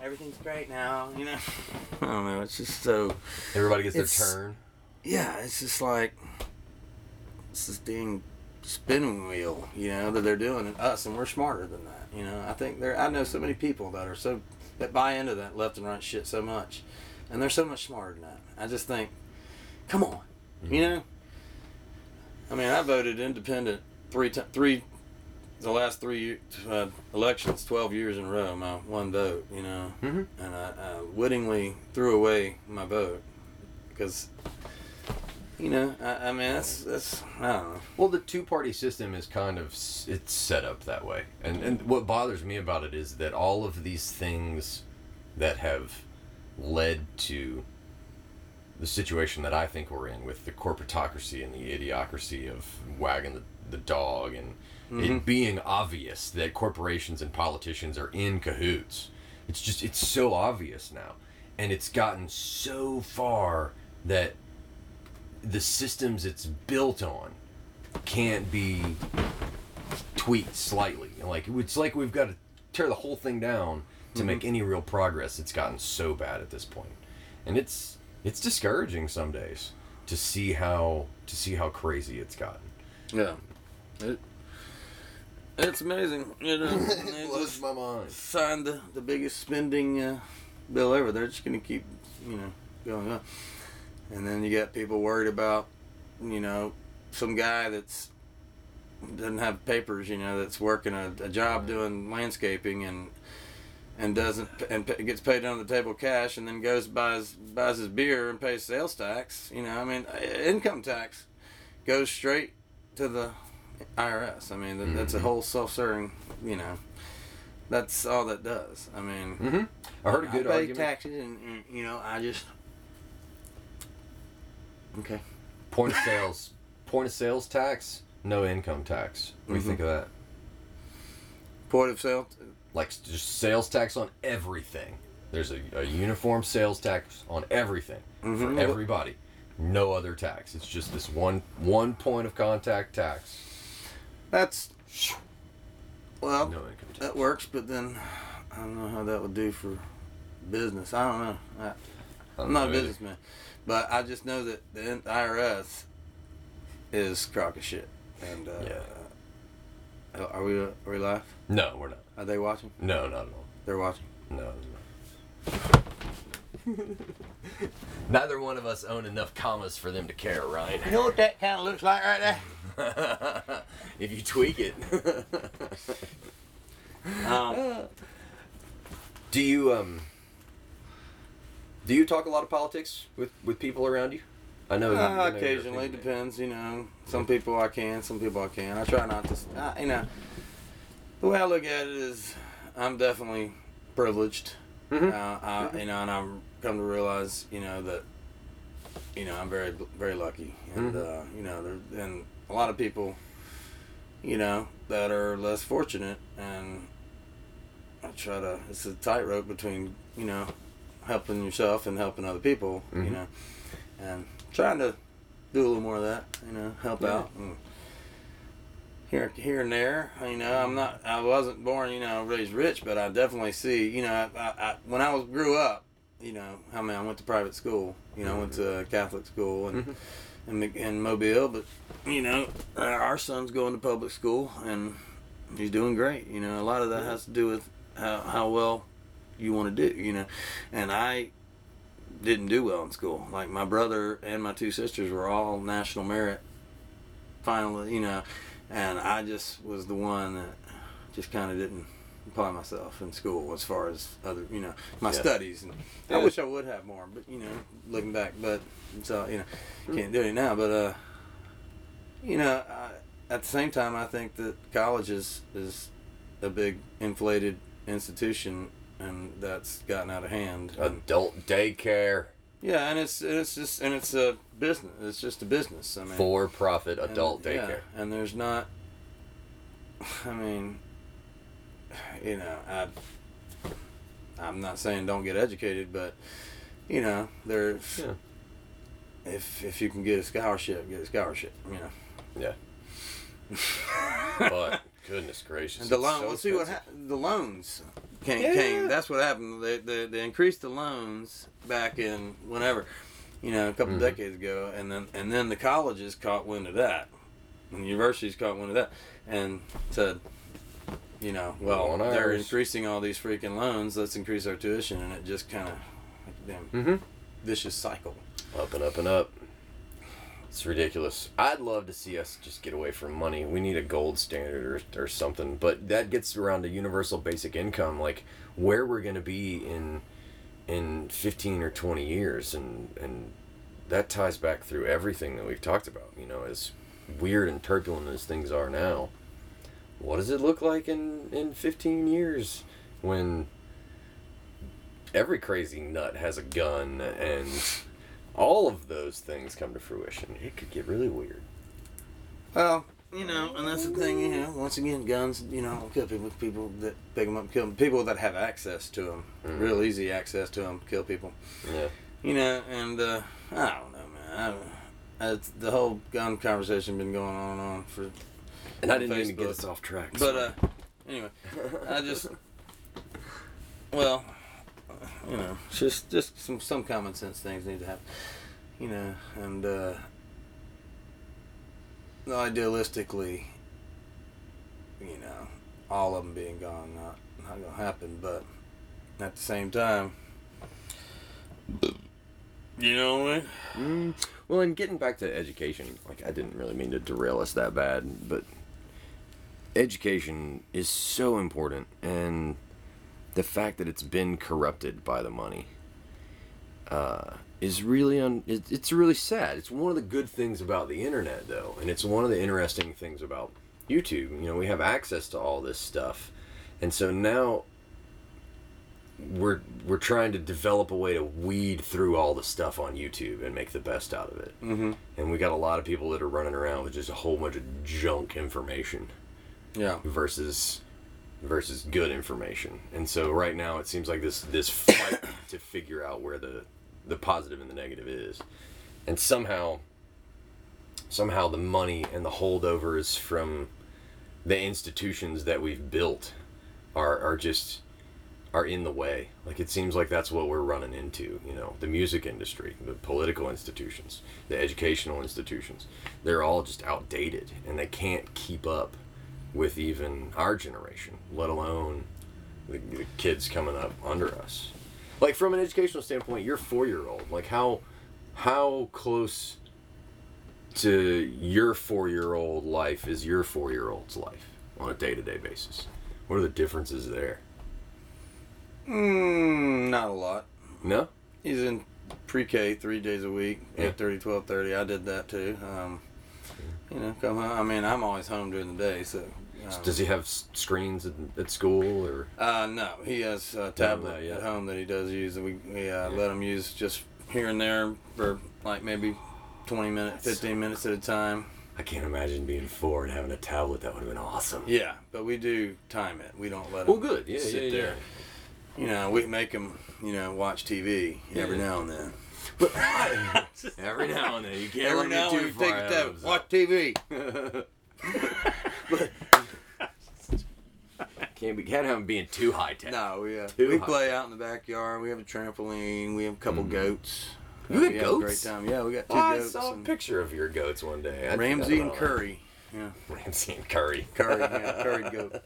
Speaker 2: Everything's great now. You know. I don't know. It's just so.
Speaker 1: Everybody gets their turn.
Speaker 2: Yeah, it's just like it's this dang spinning wheel, you know, that they're doing to us, and we're smarter than that. You know, I think there. I know so many people that are so that buy into that left and right shit so much, and they're so much smarter than that. I just think, come on, you know. I mean, I voted independent three ti three, the last three uh, elections, twelve years in a row. My one vote, you know,
Speaker 1: Mhm.
Speaker 2: and I, I wittingly threw away my vote because you know, I, I mean, that's that's I don't know.
Speaker 1: Well, the two-party system is kind of it's set up that way, and and what bothers me about it is that all of these things that have led to the situation that I think we're in with the corporatocracy and the idiocracy of wagging the, the dog and it mm-hmm. being obvious that corporations and politicians are in cahoots. It's just it's so obvious now, and it's gotten so far that the systems it's built on can't be tweaked slightly. Like it's like we've got to tear the whole thing down to mm-hmm. make any real progress. It's gotten so bad at this point, and it's it's discouraging some days to see how to see how crazy it's gotten.
Speaker 2: Yeah, it, it's amazing. You know, they just
Speaker 1: my mind.
Speaker 2: signed the, the biggest spending uh, bill ever. They're just gonna keep, you know, going up. And then you got people worried about, you know, some guy that's doesn't have papers, you know, that's working a, a job doing landscaping and and doesn't and gets paid under the table cash and then goes buys buys his beer and pays sales tax. You know, I mean, income tax goes straight to the IRS. I mean, that, that's a whole self-serving. You know, that's all that does. I mean,
Speaker 1: Mm-hmm. I heard a good
Speaker 2: I pay
Speaker 1: argument.
Speaker 2: taxes, and, and you know, I just okay.
Speaker 1: Point of sales, point of sales tax, no income tax. What do you
Speaker 2: Mhm.
Speaker 1: think of that?
Speaker 2: Point of sale.
Speaker 1: Like just sales tax on everything. There's a, a uniform sales tax on everything
Speaker 2: Mhm.
Speaker 1: for everybody. No other tax. It's just this one one point of contact tax.
Speaker 2: That's well,
Speaker 1: No income tax.
Speaker 2: that works, but then I don't know how that would do for business. I don't know. I, I'm not a businessman, but I just know that the IRS is crock of shit. And uh,
Speaker 1: Yeah.
Speaker 2: are we are we live?
Speaker 1: No, we're not.
Speaker 2: Are they watching?
Speaker 1: No, not at all.
Speaker 2: They're watching.
Speaker 1: No. no. Neither one of us own enough commas for them to care, right?
Speaker 2: You know what that kind of looks like right there?
Speaker 1: if you tweak it.
Speaker 2: Um,
Speaker 1: do you um do you talk a lot of politics with with people around you? I know.
Speaker 2: Uh,
Speaker 1: you're
Speaker 2: occasionally, depends. You know, some people I can, some people I can. I try not to. Uh, you know, the way I look at it is, I'm definitely privileged.
Speaker 1: Mhm.
Speaker 2: Uh, I, you know, and I've come to realize, you know, that, you know, I'm very, very lucky, and
Speaker 1: Mhm.
Speaker 2: uh, you know, there and a lot of people, you know, that are less fortunate, and I try to. It's a tightrope between, you know, helping yourself and helping other people. You
Speaker 1: Mhm.
Speaker 2: know, and trying to do a little more of that. You know, help
Speaker 1: Yeah.
Speaker 2: out. And, here, here and there. You know, I'm not. I wasn't born, you know, raised rich, but I definitely see. You know, I, I, I when I was grew up, you know, I mean, I went to private school. You know, I went to a Catholic school and
Speaker 1: Mhm.
Speaker 2: in, Mc- in Mobile, but you know, our son's going to public school and he's doing great. You know, a lot of that has to do with how how well you want to do. You know, and I didn't do well in school. Like my brother and my two sisters were all national merit finally, you know, and I just was the one that just kind of didn't apply myself in school as far as other, you know, my
Speaker 1: Yeah.
Speaker 2: studies. And I wish I would have more, but you know, looking back, but so you know, can't do it now. But uh, you know, I, at the same time, I think that college is is a big inflated institution, and that's gotten out of hand.
Speaker 1: Adult daycare,
Speaker 2: yeah, and it's it's just and it's a business. It's just a business. I mean,
Speaker 1: for profit
Speaker 2: and-
Speaker 1: adult
Speaker 2: yeah,
Speaker 1: daycare.
Speaker 2: and there's not. I mean, you know, I. I'm not saying don't get educated, but you know, there's
Speaker 1: Yeah.
Speaker 2: if if you can get a scholarship, get a scholarship. You know.
Speaker 1: Yeah. But goodness gracious.
Speaker 2: And the loan.
Speaker 1: so
Speaker 2: let's see what ha- the loans came.
Speaker 1: Yeah.
Speaker 2: came. That's what happened. They, they they increased the loans back in whenever, you know, a couple
Speaker 1: Mhm.
Speaker 2: decades ago, and then and then the colleges caught wind of that, and the universities caught wind of that, and said, you know, well, they're
Speaker 1: ours.
Speaker 2: increasing all these freaking loans. Let's increase our tuition, and it just kind of damn
Speaker 1: Mhm.
Speaker 2: vicious cycle.
Speaker 1: Up and up and up. It's ridiculous. I'd love to see us just get away from money. We need a gold standard or, or something. But that gets around to universal basic income, like where we're going to be in in 15 or 20 years and and that ties back through everything that we've talked about, you know, as weird and turbulent as things are now. What does it look like in in 15 years when every crazy nut has a gun and all of those things come to fruition, it could get really weird.
Speaker 2: Well, you know, and that's the thing. You know, once again, guns. You know, kill people. People that pick them up, kill 'em. People that have access to them,
Speaker 1: Mhm.
Speaker 2: real easy access to them, kill people.
Speaker 1: Yeah.
Speaker 2: You know, and uh, I don't know, man. I don't, it's, the whole gun conversation been going on and on for.
Speaker 1: And I didn't mean to get us off track.
Speaker 2: But uh, anyway, I just, well, you know, just just some some common sense things need to happen. You know, and uh, idealistically, you know, all of them being gone, not not gonna happen. But at the same time, you know what I mean?
Speaker 1: Mm, well, and getting back to education, like I didn't really mean to derail us that bad, but education is so important, and the fact that it's been corrupted by the money uh, is really un- it, it's really sad. It's one of the good things about the internet, though, and it's one of the interesting things about YouTube. You know, we have access to all this stuff, and so now we're we're trying to develop a way to weed through all the stuff on YouTube and make the best out of it.
Speaker 2: Mm-hmm.
Speaker 1: And we got a lot of people that are running around with just a whole bunch of junk information
Speaker 2: Yeah.
Speaker 1: versus versus good information. And so right now it seems like this this fight to figure out where the the positive and the negative is. And somehow somehow the money and the holdovers from the institutions that we've built are are just are in the way. Like it seems like that's what we're running into, you know, the music industry, the political institutions, the educational institutions. They're all just outdated and they can't keep up with even our generation, let alone the, the kids coming up under us. Like from an educational standpoint, you're 4-year-old. Like how how close to your 4-year-old life is your 4-year-old's life on a day-to-day basis? What are the differences there?
Speaker 2: Mm, not a lot.
Speaker 1: No?
Speaker 2: He's in pre-K three days a week,
Speaker 1: Yeah.
Speaker 2: 8.30, 12.30. I did that too. Um, you know, come home. I mean, I'm always home during the day, so. Um,
Speaker 1: Does he have screens at, at school or?
Speaker 2: Uh, no, he has a tablet
Speaker 1: that, yeah.
Speaker 2: at home that he does use, and we, we uh, let him use just here and there for like maybe 20 minutes, 15 minutes at a time.
Speaker 1: I can't imagine being four and having a tablet. That would have been awesome.
Speaker 2: Yeah, but we do time it. We don't let him
Speaker 1: Well, good. Yeah,
Speaker 2: sit
Speaker 1: yeah,
Speaker 2: there. You know, we make him, you know, watch TV every
Speaker 1: Yeah.
Speaker 2: now and then.
Speaker 1: But every now and then you can't
Speaker 2: Every
Speaker 1: let me
Speaker 2: now and
Speaker 1: too
Speaker 2: take
Speaker 1: far
Speaker 2: a
Speaker 1: ahead
Speaker 2: tab,
Speaker 1: of
Speaker 2: watch TV.
Speaker 1: himself. Can't Can't be can't have them being too high tech.
Speaker 2: No, we uh, we play out in the backyard. We have a trampoline. We have a couple goats.
Speaker 1: Mm. You had
Speaker 2: a great
Speaker 1: goats?
Speaker 2: time. Yeah, we got two
Speaker 1: Oh, I saw a picture of your goats one day. I
Speaker 2: Ramsey and Curry. Yeah.
Speaker 1: Ramsey and Curry.
Speaker 2: Curry. Yeah, curried goat.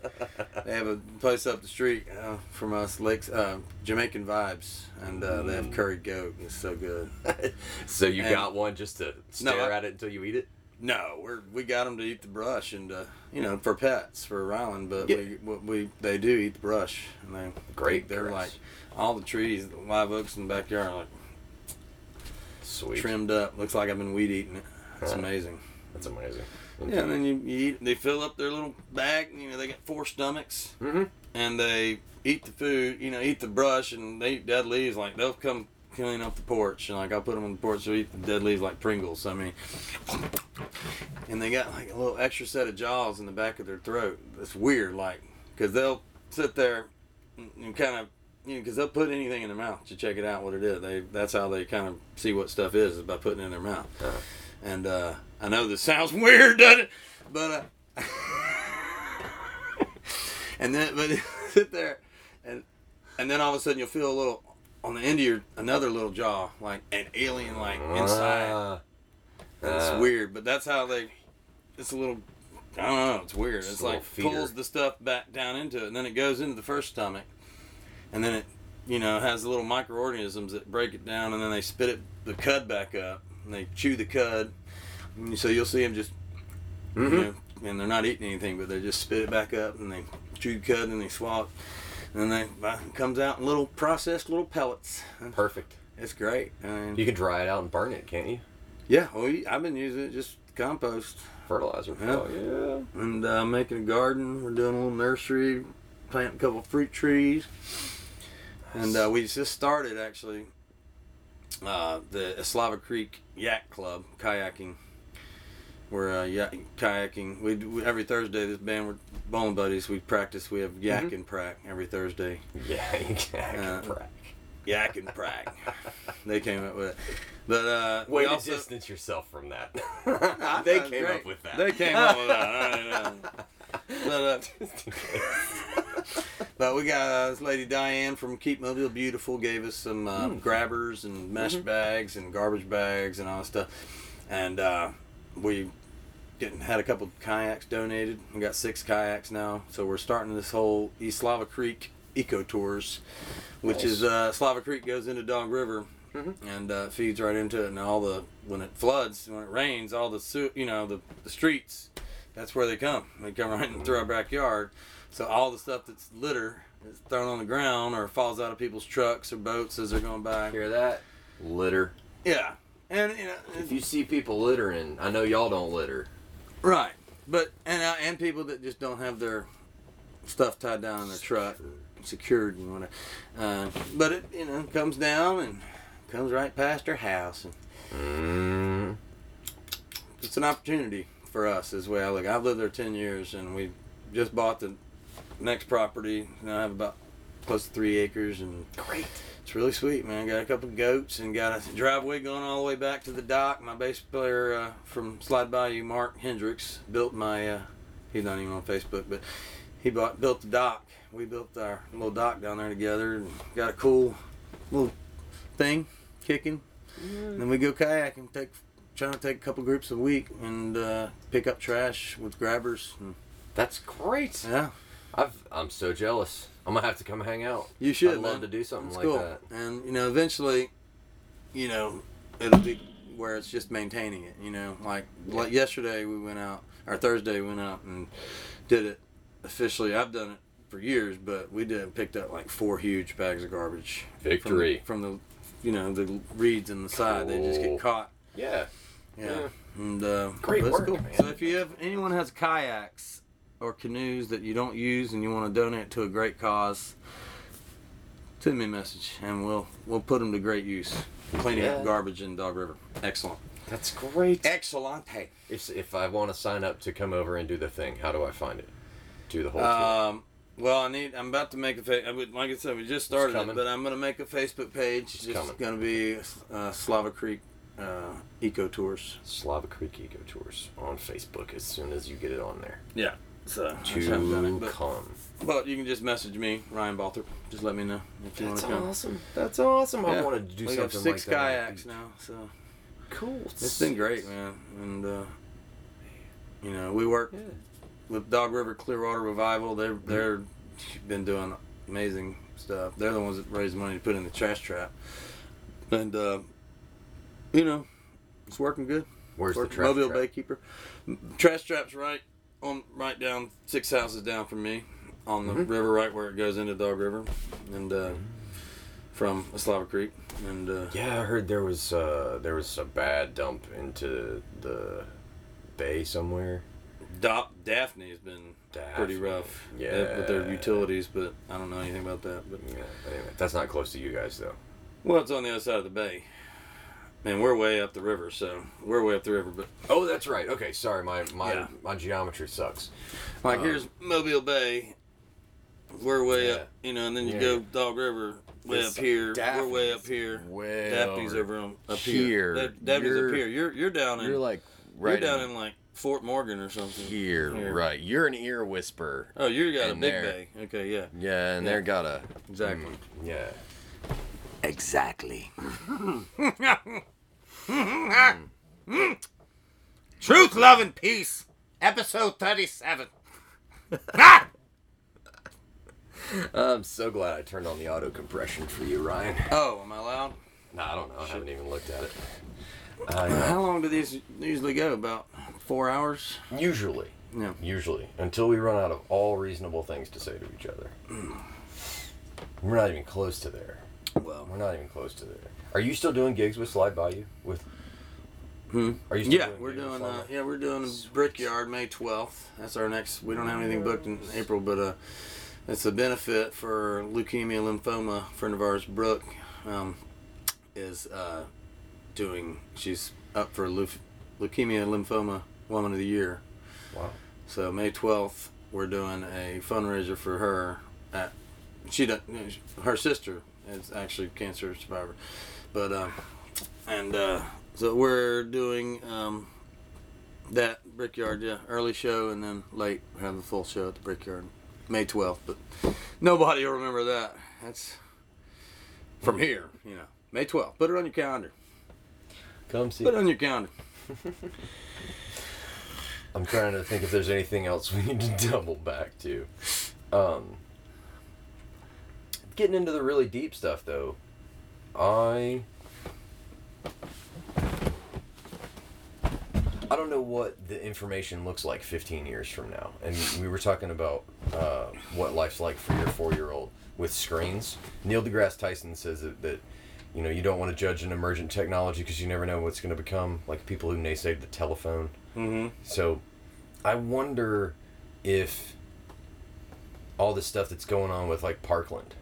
Speaker 2: They have a place up the street uh, from us, Lakes uh, Jamaican Vibes, and uh, they have
Speaker 1: curry
Speaker 2: curried goat. It's so good.
Speaker 1: so you
Speaker 2: And-
Speaker 1: got one just to stare
Speaker 2: I-
Speaker 1: at it until you eat it?
Speaker 2: No, we're we got them to eat the brush and uh, you know for pets for Ryland, but
Speaker 1: Yeah.
Speaker 2: we, we they do eat the brush and they
Speaker 1: Great
Speaker 2: They're
Speaker 1: grass.
Speaker 2: like all the trees, the live oaks in the backyard, are like
Speaker 1: Sweet.
Speaker 2: trimmed up. Looks like I've been weed eating it. It's
Speaker 1: Huh.
Speaker 2: amazing.
Speaker 1: That's amazing.
Speaker 2: Yeah, and then you, you eat. They fill up their little bag. You know, they got four stomachs,
Speaker 1: hmm
Speaker 2: and they eat the food. You know, eat the brush, and they eat dead leaves. Like they'll come clean up the porch, and like I'll put them on the porch. They'll eat the dead leaves like Pringles. I mean, and they got like a little extra set of jaws in the back of their throat. It's weird, like because they'll sit there and, kind of. You know, because they'll put anything in their mouth to check it out what it is. They that's how they kind of see what stuff is, is by putting it in their mouth.
Speaker 1: Uh,
Speaker 2: And uh, I know this sounds weird, doesn't it? But uh, and then but sit there and and then all of a sudden you'll feel a little on the end of your another little jaw like an alien like inside.
Speaker 1: ah,
Speaker 2: And it's
Speaker 1: ah.
Speaker 2: weird, but that's how they. It's a little. I don't know. It's weird.
Speaker 1: It's
Speaker 2: It's
Speaker 1: a little
Speaker 2: like
Speaker 1: feeder.
Speaker 2: pulls the stuff back down into it, and then it goes into the first stomach, and then it, you know, has the little microorganisms that break it down, and then they spit it the cud back up, and they chew the cud. And so you'll see them just,
Speaker 1: Mhm.
Speaker 2: you know, and they're not eating anything, but they just spit it back up, and they chew the cud, and they swallow, it. And then they it comes out in little processed little pellets.
Speaker 1: Perfect.
Speaker 2: It's great. I mean,
Speaker 1: You can dry it out and burn it, can't you?
Speaker 2: yeah, well, I've been using it just compost.
Speaker 1: Fertilizer.
Speaker 2: Yeah.
Speaker 1: Oh, yeah.
Speaker 2: and uh, making a garden. We're doing a little nursery, planting a couple fruit trees, and uh, we just started actually uh, the Eslava Creek Yak Club kayaking. We're uh, yak- kayaking. We, we every Thursday. This band, we're bowling buddies. We practice. We have yak
Speaker 1: Mhm.
Speaker 2: and prac every Thursday.
Speaker 1: yeah. You can.
Speaker 2: Uh,
Speaker 1: crack.
Speaker 2: Yak and prac. they came up with it, but uh,
Speaker 1: Way
Speaker 2: we
Speaker 1: to
Speaker 2: also,
Speaker 1: distance yourself from that. They came
Speaker 2: great.
Speaker 1: up with that.
Speaker 2: They came up with that. But, uh,
Speaker 1: Just in case.
Speaker 2: But we got uh, this lady Diane from Keep Mobile Beautiful gave us some uh,
Speaker 1: Hmm.
Speaker 2: grabbers and mesh bags and garbage bags and all that stuff, and uh, we getting had a couple kayaks donated. We got six kayaks now, so we're starting this whole Eslava Creek eco tours, which
Speaker 1: Nice.
Speaker 2: is uh, Slava Creek goes into Dog River.
Speaker 1: Mhm.
Speaker 2: And uh, feeds right into it, and all the when it floods, when it rains, all the su- you know the, the streets, that's where they come. They come right in through our backyard, so all the stuff that's litter is thrown on the ground or falls out of people's trucks or boats as they're going by.
Speaker 1: Hear that? Litter.
Speaker 2: Yeah, and you know,
Speaker 1: If you see people littering, I know y'all don't litter.
Speaker 2: Right, but and uh, and people that just don't have their stuff tied down in their truck, secured and whatever. Uh, but it you know comes down and comes right past their house, and
Speaker 1: Mm.
Speaker 2: it's an opportunity for us as well. Like I've lived there ten years, and we just bought the next property. Now I have about close to three acres, and
Speaker 1: Great.
Speaker 2: It's really sweet, man. Got a couple of goats and got a driveway going all the way back to the dock. My bass player uh, from Slide Bayou, Mark Hendricks, built my. Uh, he's not even on Facebook, but he bought built the dock. We built our little dock down there together and got a cool little thing kicking. And then we go kayaking, take trying to take a couple groups a week and uh, pick up trash with grabbers. And,
Speaker 1: That's great.
Speaker 2: yeah,
Speaker 1: I've, I'm so jealous. I'm gonna have to come hang out.
Speaker 2: you should.
Speaker 1: I'd love
Speaker 2: man.
Speaker 1: to do something
Speaker 2: It's
Speaker 1: like
Speaker 2: cool.
Speaker 1: that.
Speaker 2: And you know, eventually, you know, it'll be where it's just maintaining it. You know, like like yesterday we went out, or Thursday we went out and did it officially. I've done it for years, but we did picked up like four huge bags of garbage. from-
Speaker 1: Victory.
Speaker 2: from, the, you know, the reeds in the side. They just get caught.
Speaker 1: Yeah.
Speaker 2: Yeah.
Speaker 1: Yeah.
Speaker 2: And uh,
Speaker 1: Great work,
Speaker 2: cool.
Speaker 1: man.
Speaker 2: So if you have anyone has kayaks or canoes that you don't use and you want to donate to a great cause, send me a message and we'll we'll put them to great use. Cleaning
Speaker 1: Yeah.
Speaker 2: up garbage in Dog River. Excellent.
Speaker 1: That's great.
Speaker 2: Excellent. Hey.
Speaker 1: If, if I want to sign up to come over and do the thing, how do I find it? Do the whole tour.
Speaker 2: Um, well, I need. I'm about to make a. Fa- I would, like I said, we just started it, but I'm going to make a Facebook page.
Speaker 1: It's
Speaker 2: It's going to be uh, Slava Creek uh, Eco Tours.
Speaker 1: Slava Creek Eco Tours on Facebook as soon as you get it on there.
Speaker 2: Yeah. So I just haven't done
Speaker 1: To
Speaker 2: it. But,
Speaker 1: come.
Speaker 2: but you can just message me, Ryan Balthrop. Just let me know if you want
Speaker 1: That's
Speaker 2: to come.
Speaker 1: awesome. That's awesome. I
Speaker 2: Yeah.
Speaker 1: wanted to do
Speaker 2: we
Speaker 1: something
Speaker 2: have six
Speaker 1: like that.
Speaker 2: kayaks now, so
Speaker 1: Cool.
Speaker 2: it's been great, man. And uh, you know, we work
Speaker 1: Yeah.
Speaker 2: with Dog River Clearwater Revival. They're they're been doing amazing stuff. They're the ones that raise money to put in the trash trap, and uh, you know, it's working good.
Speaker 1: Where's the
Speaker 2: Working.
Speaker 1: trash
Speaker 2: Mobile
Speaker 1: trap?
Speaker 2: Baykeeper. Trash trap's right on right down six houses down from me on the
Speaker 1: Mhm.
Speaker 2: river, right where it goes into Dog River, and uh, from Slava Creek, and uh,
Speaker 1: Yeah, I heard there was uh, there was a bad dump into the bay somewhere.
Speaker 2: Da- Daphne has been pretty rough,
Speaker 1: Yeah.
Speaker 2: with their utilities, but I don't know anything about that. But
Speaker 1: Yeah, anyway, that's not close to you guys though.
Speaker 2: well, it's on the other side of the bay, and we're way up the river, so we're way up the river. But
Speaker 1: Oh, that's right. Okay, sorry, my my
Speaker 2: Yeah.
Speaker 1: my geometry sucks.
Speaker 2: like
Speaker 1: Um,
Speaker 2: here's Mobile Bay, we're way
Speaker 1: Yeah.
Speaker 2: up, you know, and then you
Speaker 1: Yeah.
Speaker 2: go Dog River, way up here, we're way
Speaker 1: Daphne's
Speaker 2: up here.
Speaker 4: Way
Speaker 2: Daphne's over on, up here.
Speaker 4: here.
Speaker 2: Daphne's up here. You're you're down in
Speaker 4: You're like
Speaker 2: you're
Speaker 4: right
Speaker 2: down
Speaker 4: in
Speaker 2: in like Fort Morgan or something.
Speaker 4: here,
Speaker 2: Here.
Speaker 4: right? You're an ear whisper.
Speaker 2: Oh, you got a big bay. Okay, yeah,
Speaker 4: Yeah, and
Speaker 2: Yeah.
Speaker 4: they're got a
Speaker 2: exactly.
Speaker 1: Yeah.
Speaker 3: Exactly.
Speaker 2: Truth, love, and peace. Episode thirty-seven.
Speaker 1: I'm so glad I turned on the auto compression for you, Ryan.
Speaker 2: Oh, am I loud?
Speaker 1: No, I don't know. I haven't even looked at it. Uh,
Speaker 2: How long do these usually go? About four hours.
Speaker 1: usually,
Speaker 2: Yeah.
Speaker 1: usually, until we run out of all reasonable things to say to each other. We're not even close to there.
Speaker 2: Well.
Speaker 1: We're not even close to there. Are you still doing gigs with Slide Bayou? With
Speaker 2: Hmm?
Speaker 1: Are you still
Speaker 2: Yeah,
Speaker 1: doing
Speaker 2: we're
Speaker 1: gigs
Speaker 2: doing. Uh, yeah, we're doing Brickyard May twelfth. That's our next. We don't have anything booked in April, but uh, it's a benefit for leukemia lymphoma. Friend of ours, Brooke, um, is uh, doing. She's up for leu- leukemia lymphoma Woman of the Year.
Speaker 1: Wow.
Speaker 2: So May twelfth, we're doing a fundraiser for her. At she does her sister is actually a cancer survivor, but um, and uh, so we're doing um, that Brickyard, yeah, early show and then late have the full show at the Brickyard, May twelfth. But nobody will remember that. That's from here, you know. May twelfth. Put it on your calendar.
Speaker 1: Come see.
Speaker 2: Put it on your calendar.
Speaker 1: I'm trying to think if there's anything else we need to double back to. Um, getting into the really deep stuff, though, I I don't know what the information looks like 15 years from now. And we were talking about uh, what life's like for your four-year-old with screens. Neil deGrasse Tyson says that, that you know you don't want to judge an emergent technology because you never know what's going to become. Like people who naysayed the telephone.
Speaker 2: Mm-hmm.
Speaker 1: So I wonder if all the stuff that's going on with like Parkland,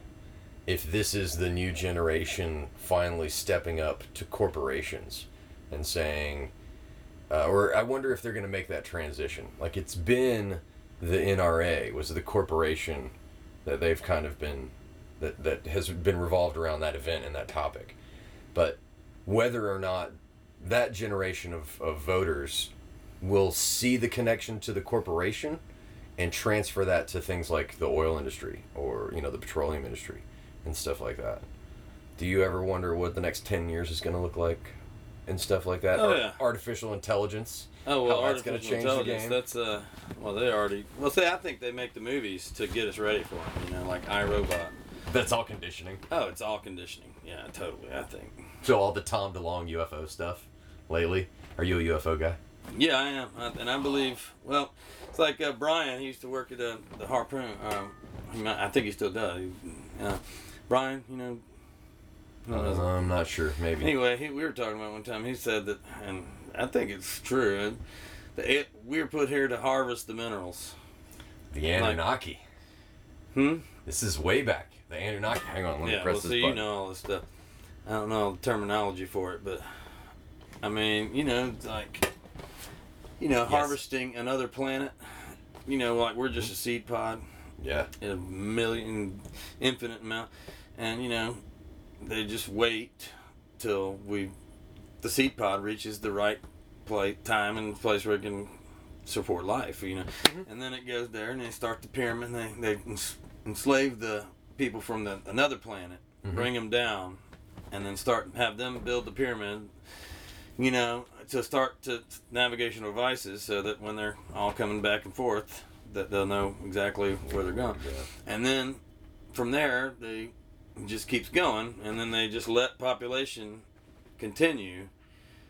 Speaker 1: if this is the new generation finally stepping up to corporations and saying, uh, or I wonder if they're going to make that transition. Like it's been the NRA was the corporation that they've kind of been that that has been revolved around that event and that topic, but whether or not that generation of, of voters will see the connection to the corporation and transfer that to things like the oil industry or you know the petroleum industry and stuff like that. Do you ever wonder what the next 10 years is going to look like and stuff like that?
Speaker 2: Oh,
Speaker 1: Ar-
Speaker 2: yeah.
Speaker 1: Artificial intelligence.
Speaker 2: Oh well,
Speaker 1: that's gonna change the
Speaker 2: intelligence.
Speaker 1: game.
Speaker 2: That's uh, well, they already. Well, see, I think they make the movies to get us ready for it. You know, like iRobot.
Speaker 1: That's all conditioning.
Speaker 2: Oh, it's all conditioning. Yeah, totally. I think.
Speaker 1: So all the Tom DeLonge UFO stuff lately. Are you a UFO guy?
Speaker 2: Yeah, I am, I, and I believe. Well, it's like uh, Brian. He used to work at uh, the Harpoon. Um, I think he still does. He, uh, Brian, you know.
Speaker 1: Uh, I'm not sure. Maybe.
Speaker 2: Anyway, he, we were talking about one time. He said that, and I think it's true. That it, we're put here to harvest the minerals.
Speaker 1: The Anunnaki.
Speaker 2: Hmm.
Speaker 1: This is way back. The Anunnaki. Hang on, let me
Speaker 2: yeah,
Speaker 1: press
Speaker 2: well,
Speaker 1: this
Speaker 2: so you
Speaker 1: button.
Speaker 2: know all this stuff. I don't know the terminology for it, but I mean, you know, like you know, harvesting another planet. You know, like we're just a seed pod
Speaker 1: Yeah.
Speaker 2: in a million, infinite amount, and you know, they just wait till we, the seed pod reaches the right place, time and place where it can support life, you know. Mm-hmm. And then it goes there, and they start the pyramid. And they they enslave the people from the another planet, mm-hmm. bring them down, and then start have them build the pyramid. You know, to start to navigational devices, so that when they're all coming back and forth, that they'll know exactly where they're going. And then from there, they it just keeps going, and then they just let population continue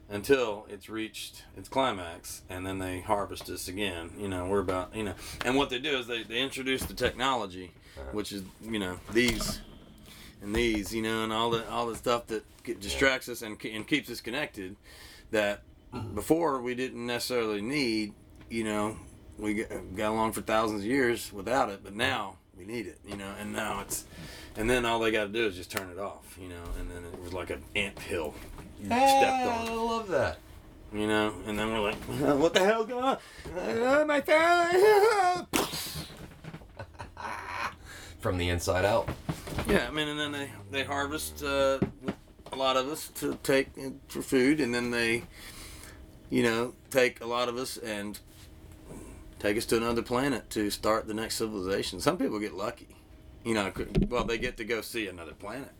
Speaker 2: until it's reached its climax, and then they harvest us again. You know, we're about you know, and what they do is they, they introduce the technology, which is you know these and these, you know, and all the all the stuff that distracts us and, and keeps us connected. That uh-huh. before we didn't necessarily need, you know, we got along for thousands of years without it, but now we need it, you know, and now it's, and then all they got to do is just turn it off, you know, and then it was like an ant hill you stepped on.
Speaker 1: I love that.
Speaker 2: you know, and then we're like, what the hell's going on? Uh, my phone.
Speaker 1: From the inside out.
Speaker 2: Yeah, I mean, and then they they harvest uh, a lot of us to take for food, and then they, you know, take a lot of us and take us to another planet to start the next civilization. Some people get lucky, you know. Well, they get to go see another planet.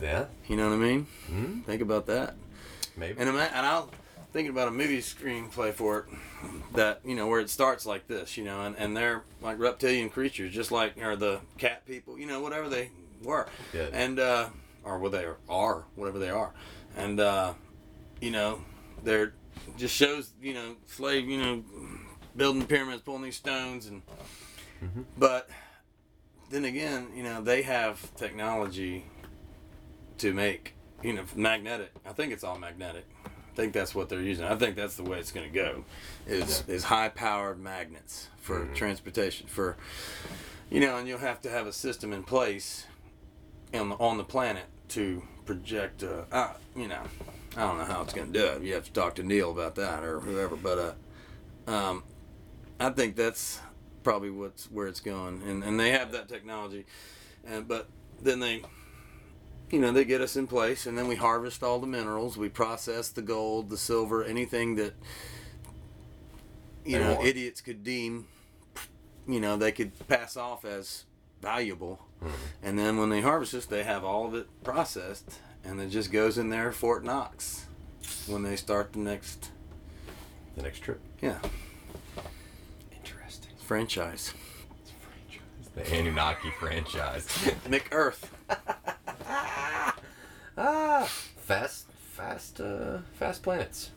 Speaker 1: Yeah,
Speaker 2: You know what I mean?
Speaker 1: Hmm.
Speaker 2: Think about that.
Speaker 1: maybe.
Speaker 2: And, and I'll thinking about a movie screenplay for it that you know where it starts like this, you know, and, and they're like reptilian creatures, just like or the cat people, you know, whatever they were,
Speaker 1: Yeah.
Speaker 2: and uh, or what they are, whatever they are, and uh, you know, they're just shows you know slave, you know, building pyramids, pulling these stones, and but then again, you know, they have technology to make you know magnetic. I think it's all magnetic. I think that's what they're using. I think that's the way it's going to go. Is is high powered magnets for transportation for you know, and you'll have to have a system in place on the on the planet to project. Uh, uh, you know, I don't know how it's going to do it. You have to talk to Neil about that or whoever. But uh, um, I think that's probably what's where it's going, and and they have that technology, and but then they you know, they get us in place, and then we harvest all the minerals. We process the gold, the silver, anything that you
Speaker 1: They
Speaker 2: know
Speaker 1: want.
Speaker 2: idiots could deem, you know, they could pass off as valuable. Mm-hmm. And then when they harvest this, they have all of it processed, and it just goes in their Fort Knox when they start the next,
Speaker 1: the next trip.
Speaker 2: yeah. Franchise.
Speaker 1: The Anunnaki franchise.
Speaker 2: Mick Earth.
Speaker 1: ah, fast, fast, uh, fast planets,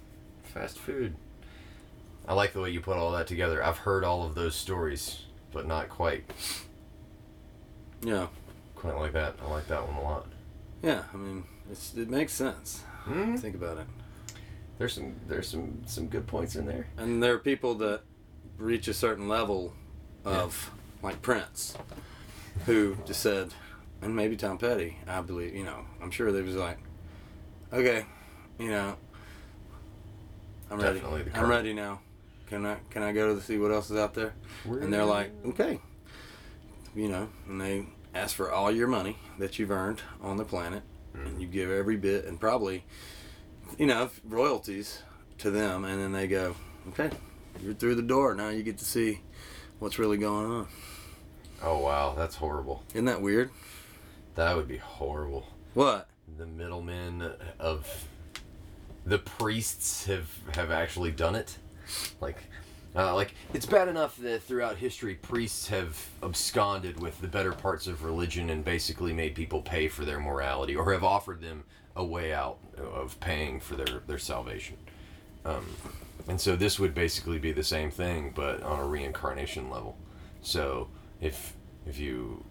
Speaker 1: fast food. I like the way you put all that together. I've heard all of those stories, but not quite,
Speaker 2: Yeah,
Speaker 1: quite like that. I like that one a lot.
Speaker 2: yeah. I mean, it's, it makes sense.
Speaker 1: Hmm?
Speaker 2: Think about it.
Speaker 1: There's some, there's some, some good points in there.
Speaker 2: And there are people that reach a certain level of, like Prince, who just said, and maybe Tom Petty, I believe, you know, I'm sure they was like, okay, you know, I'm ready.
Speaker 1: Definitely the
Speaker 2: I'm ready now. Can I can I go to see what else is out there? And they're like, okay, you know, and they ask for all your money that you've earned on the planet, and mm. you give every bit and probably, you know, royalties to them, and then they go, okay, you're through the door now. You get to see what's really going on.
Speaker 1: oh wow, that's horrible.
Speaker 2: Isn't that weird?
Speaker 1: That would be horrible.
Speaker 2: What?
Speaker 1: The middlemen of the priests have have actually done it. Like, uh, like it's bad enough that throughout history priests have absconded with the better parts of religion and basically made people pay for their morality, or have offered them a way out of paying for their their salvation. Um, and so this would basically be the same thing, but on a reincarnation level. So if if you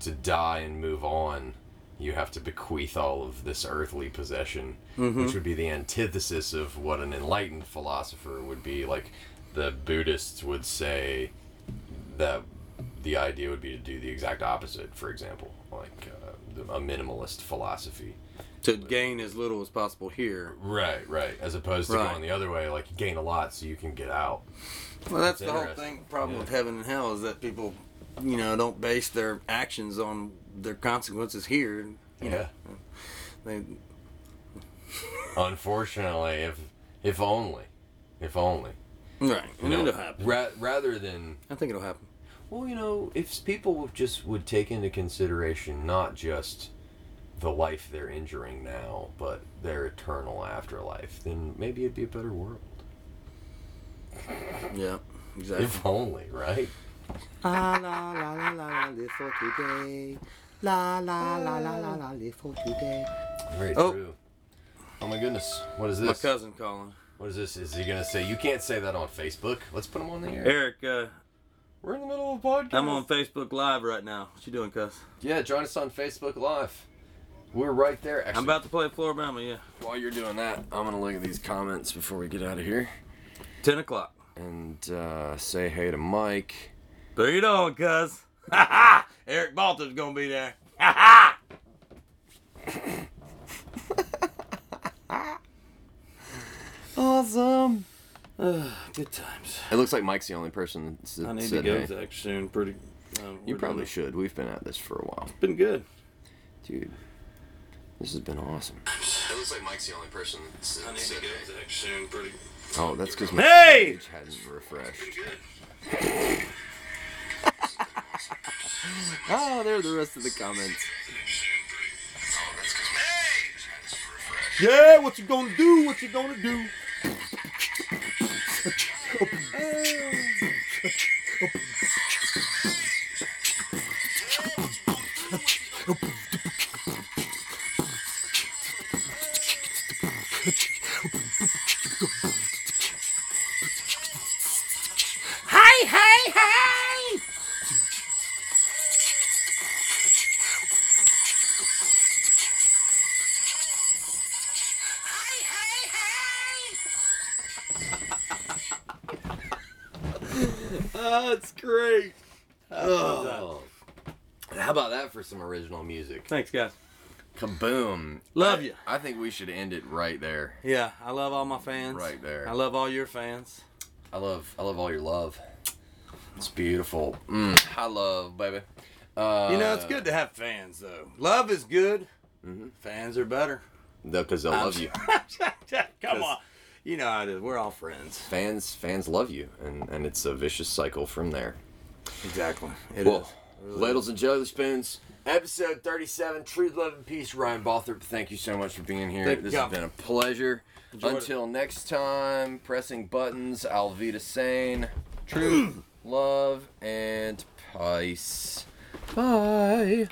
Speaker 1: to die and move on, you have to bequeath all of this earthly possession, which would be the antithesis of what an enlightened philosopher would be. Like the Buddhists would say that the idea would be to do the exact opposite. For example, like uh, a minimalist philosophy.
Speaker 2: To gain as little as possible here.
Speaker 1: Right, right. As opposed to
Speaker 2: Right.
Speaker 1: going the other way, like you gain a lot so you can get out.
Speaker 2: Well, that's,
Speaker 1: That's
Speaker 2: the whole thing. Problem
Speaker 1: Yeah.
Speaker 2: with heaven and hell is that people, you know, don't base their actions on their consequences here. You know, they,
Speaker 1: Unfortunately, if if only, if only.
Speaker 2: Right.
Speaker 1: You
Speaker 2: And
Speaker 1: know,
Speaker 2: it'll happen.
Speaker 1: ra- rather than
Speaker 2: I think it'll happen.
Speaker 1: Well, you know, if people just would take into consideration not just the life they're injuring now, but their eternal afterlife, then maybe it'd be a better world.
Speaker 2: Yeah. Exactly.
Speaker 1: If only, right?
Speaker 2: La la la la la la live for today. La la la la la la live for today.
Speaker 1: Very
Speaker 2: Oh.
Speaker 1: true. Oh my goodness. What is this?
Speaker 2: My cousin calling.
Speaker 1: What is this? Is he gonna say you can't say that on Facebook? Let's put him on the air.
Speaker 2: Eric, uh,
Speaker 1: We're in the middle of a podcast.
Speaker 2: I'm on Facebook Live right now. What you doing, cuz?
Speaker 1: Yeah, join us on Facebook Live. We're right there. Actually,
Speaker 2: I'm about to play Floribama, yeah.
Speaker 1: while you're doing that, I'm gonna look at these comments before we get out of here
Speaker 2: 10 o'clock.
Speaker 1: and uh, say hey to Mike.
Speaker 2: Bring it on, cuz. Ha ha! Eric Balter's gonna be there. Ha ha!
Speaker 1: Awesome.
Speaker 2: Good times.
Speaker 1: It looks like Mike's the only person that's
Speaker 2: I need to
Speaker 1: said
Speaker 2: go
Speaker 1: hey.
Speaker 2: Zach soon. Pretty. Um,
Speaker 1: You probably should. We've been at this for a while, It's
Speaker 2: Been good.
Speaker 1: dude. This has been awesome. It looks like Mike's the only person that's
Speaker 2: I need to go Zach soon. Pretty.
Speaker 1: Oh, that's because my
Speaker 2: Hey!
Speaker 1: page hadn't refreshed. oh, there are the rest of the comments.
Speaker 2: Yeah, what you gonna do? What you gonna do?
Speaker 1: some original music?
Speaker 2: Thanks, guys.
Speaker 1: Kaboom.
Speaker 2: Love
Speaker 1: I-
Speaker 2: ya.
Speaker 1: I think we should end it right there.
Speaker 2: Yeah, I love all my fans.
Speaker 1: Right there.
Speaker 2: I love all your fans.
Speaker 1: I love I love all your love. It's beautiful. Mm, I love, baby. Uh,
Speaker 2: You know, it's good to have fans, though. Love is good.
Speaker 1: Mhm.
Speaker 2: Fans are better.
Speaker 1: Because they'll love you.
Speaker 2: Come on. You know how it is. We're all friends.
Speaker 1: Fans fans love you, and, and it's a vicious cycle from there.
Speaker 2: Exactly. It is.
Speaker 1: well, ladles and jelly spoons, episode 37, Truth, Love, and Peace. Ryan Balthrop, thank you so much for being here.
Speaker 2: Thank
Speaker 1: this
Speaker 2: you.
Speaker 1: has been a pleasure.
Speaker 2: Enjoyed it.
Speaker 1: Until next time, pressing buttons, Alvita Sane, Truth, Love, and Peace. Bye.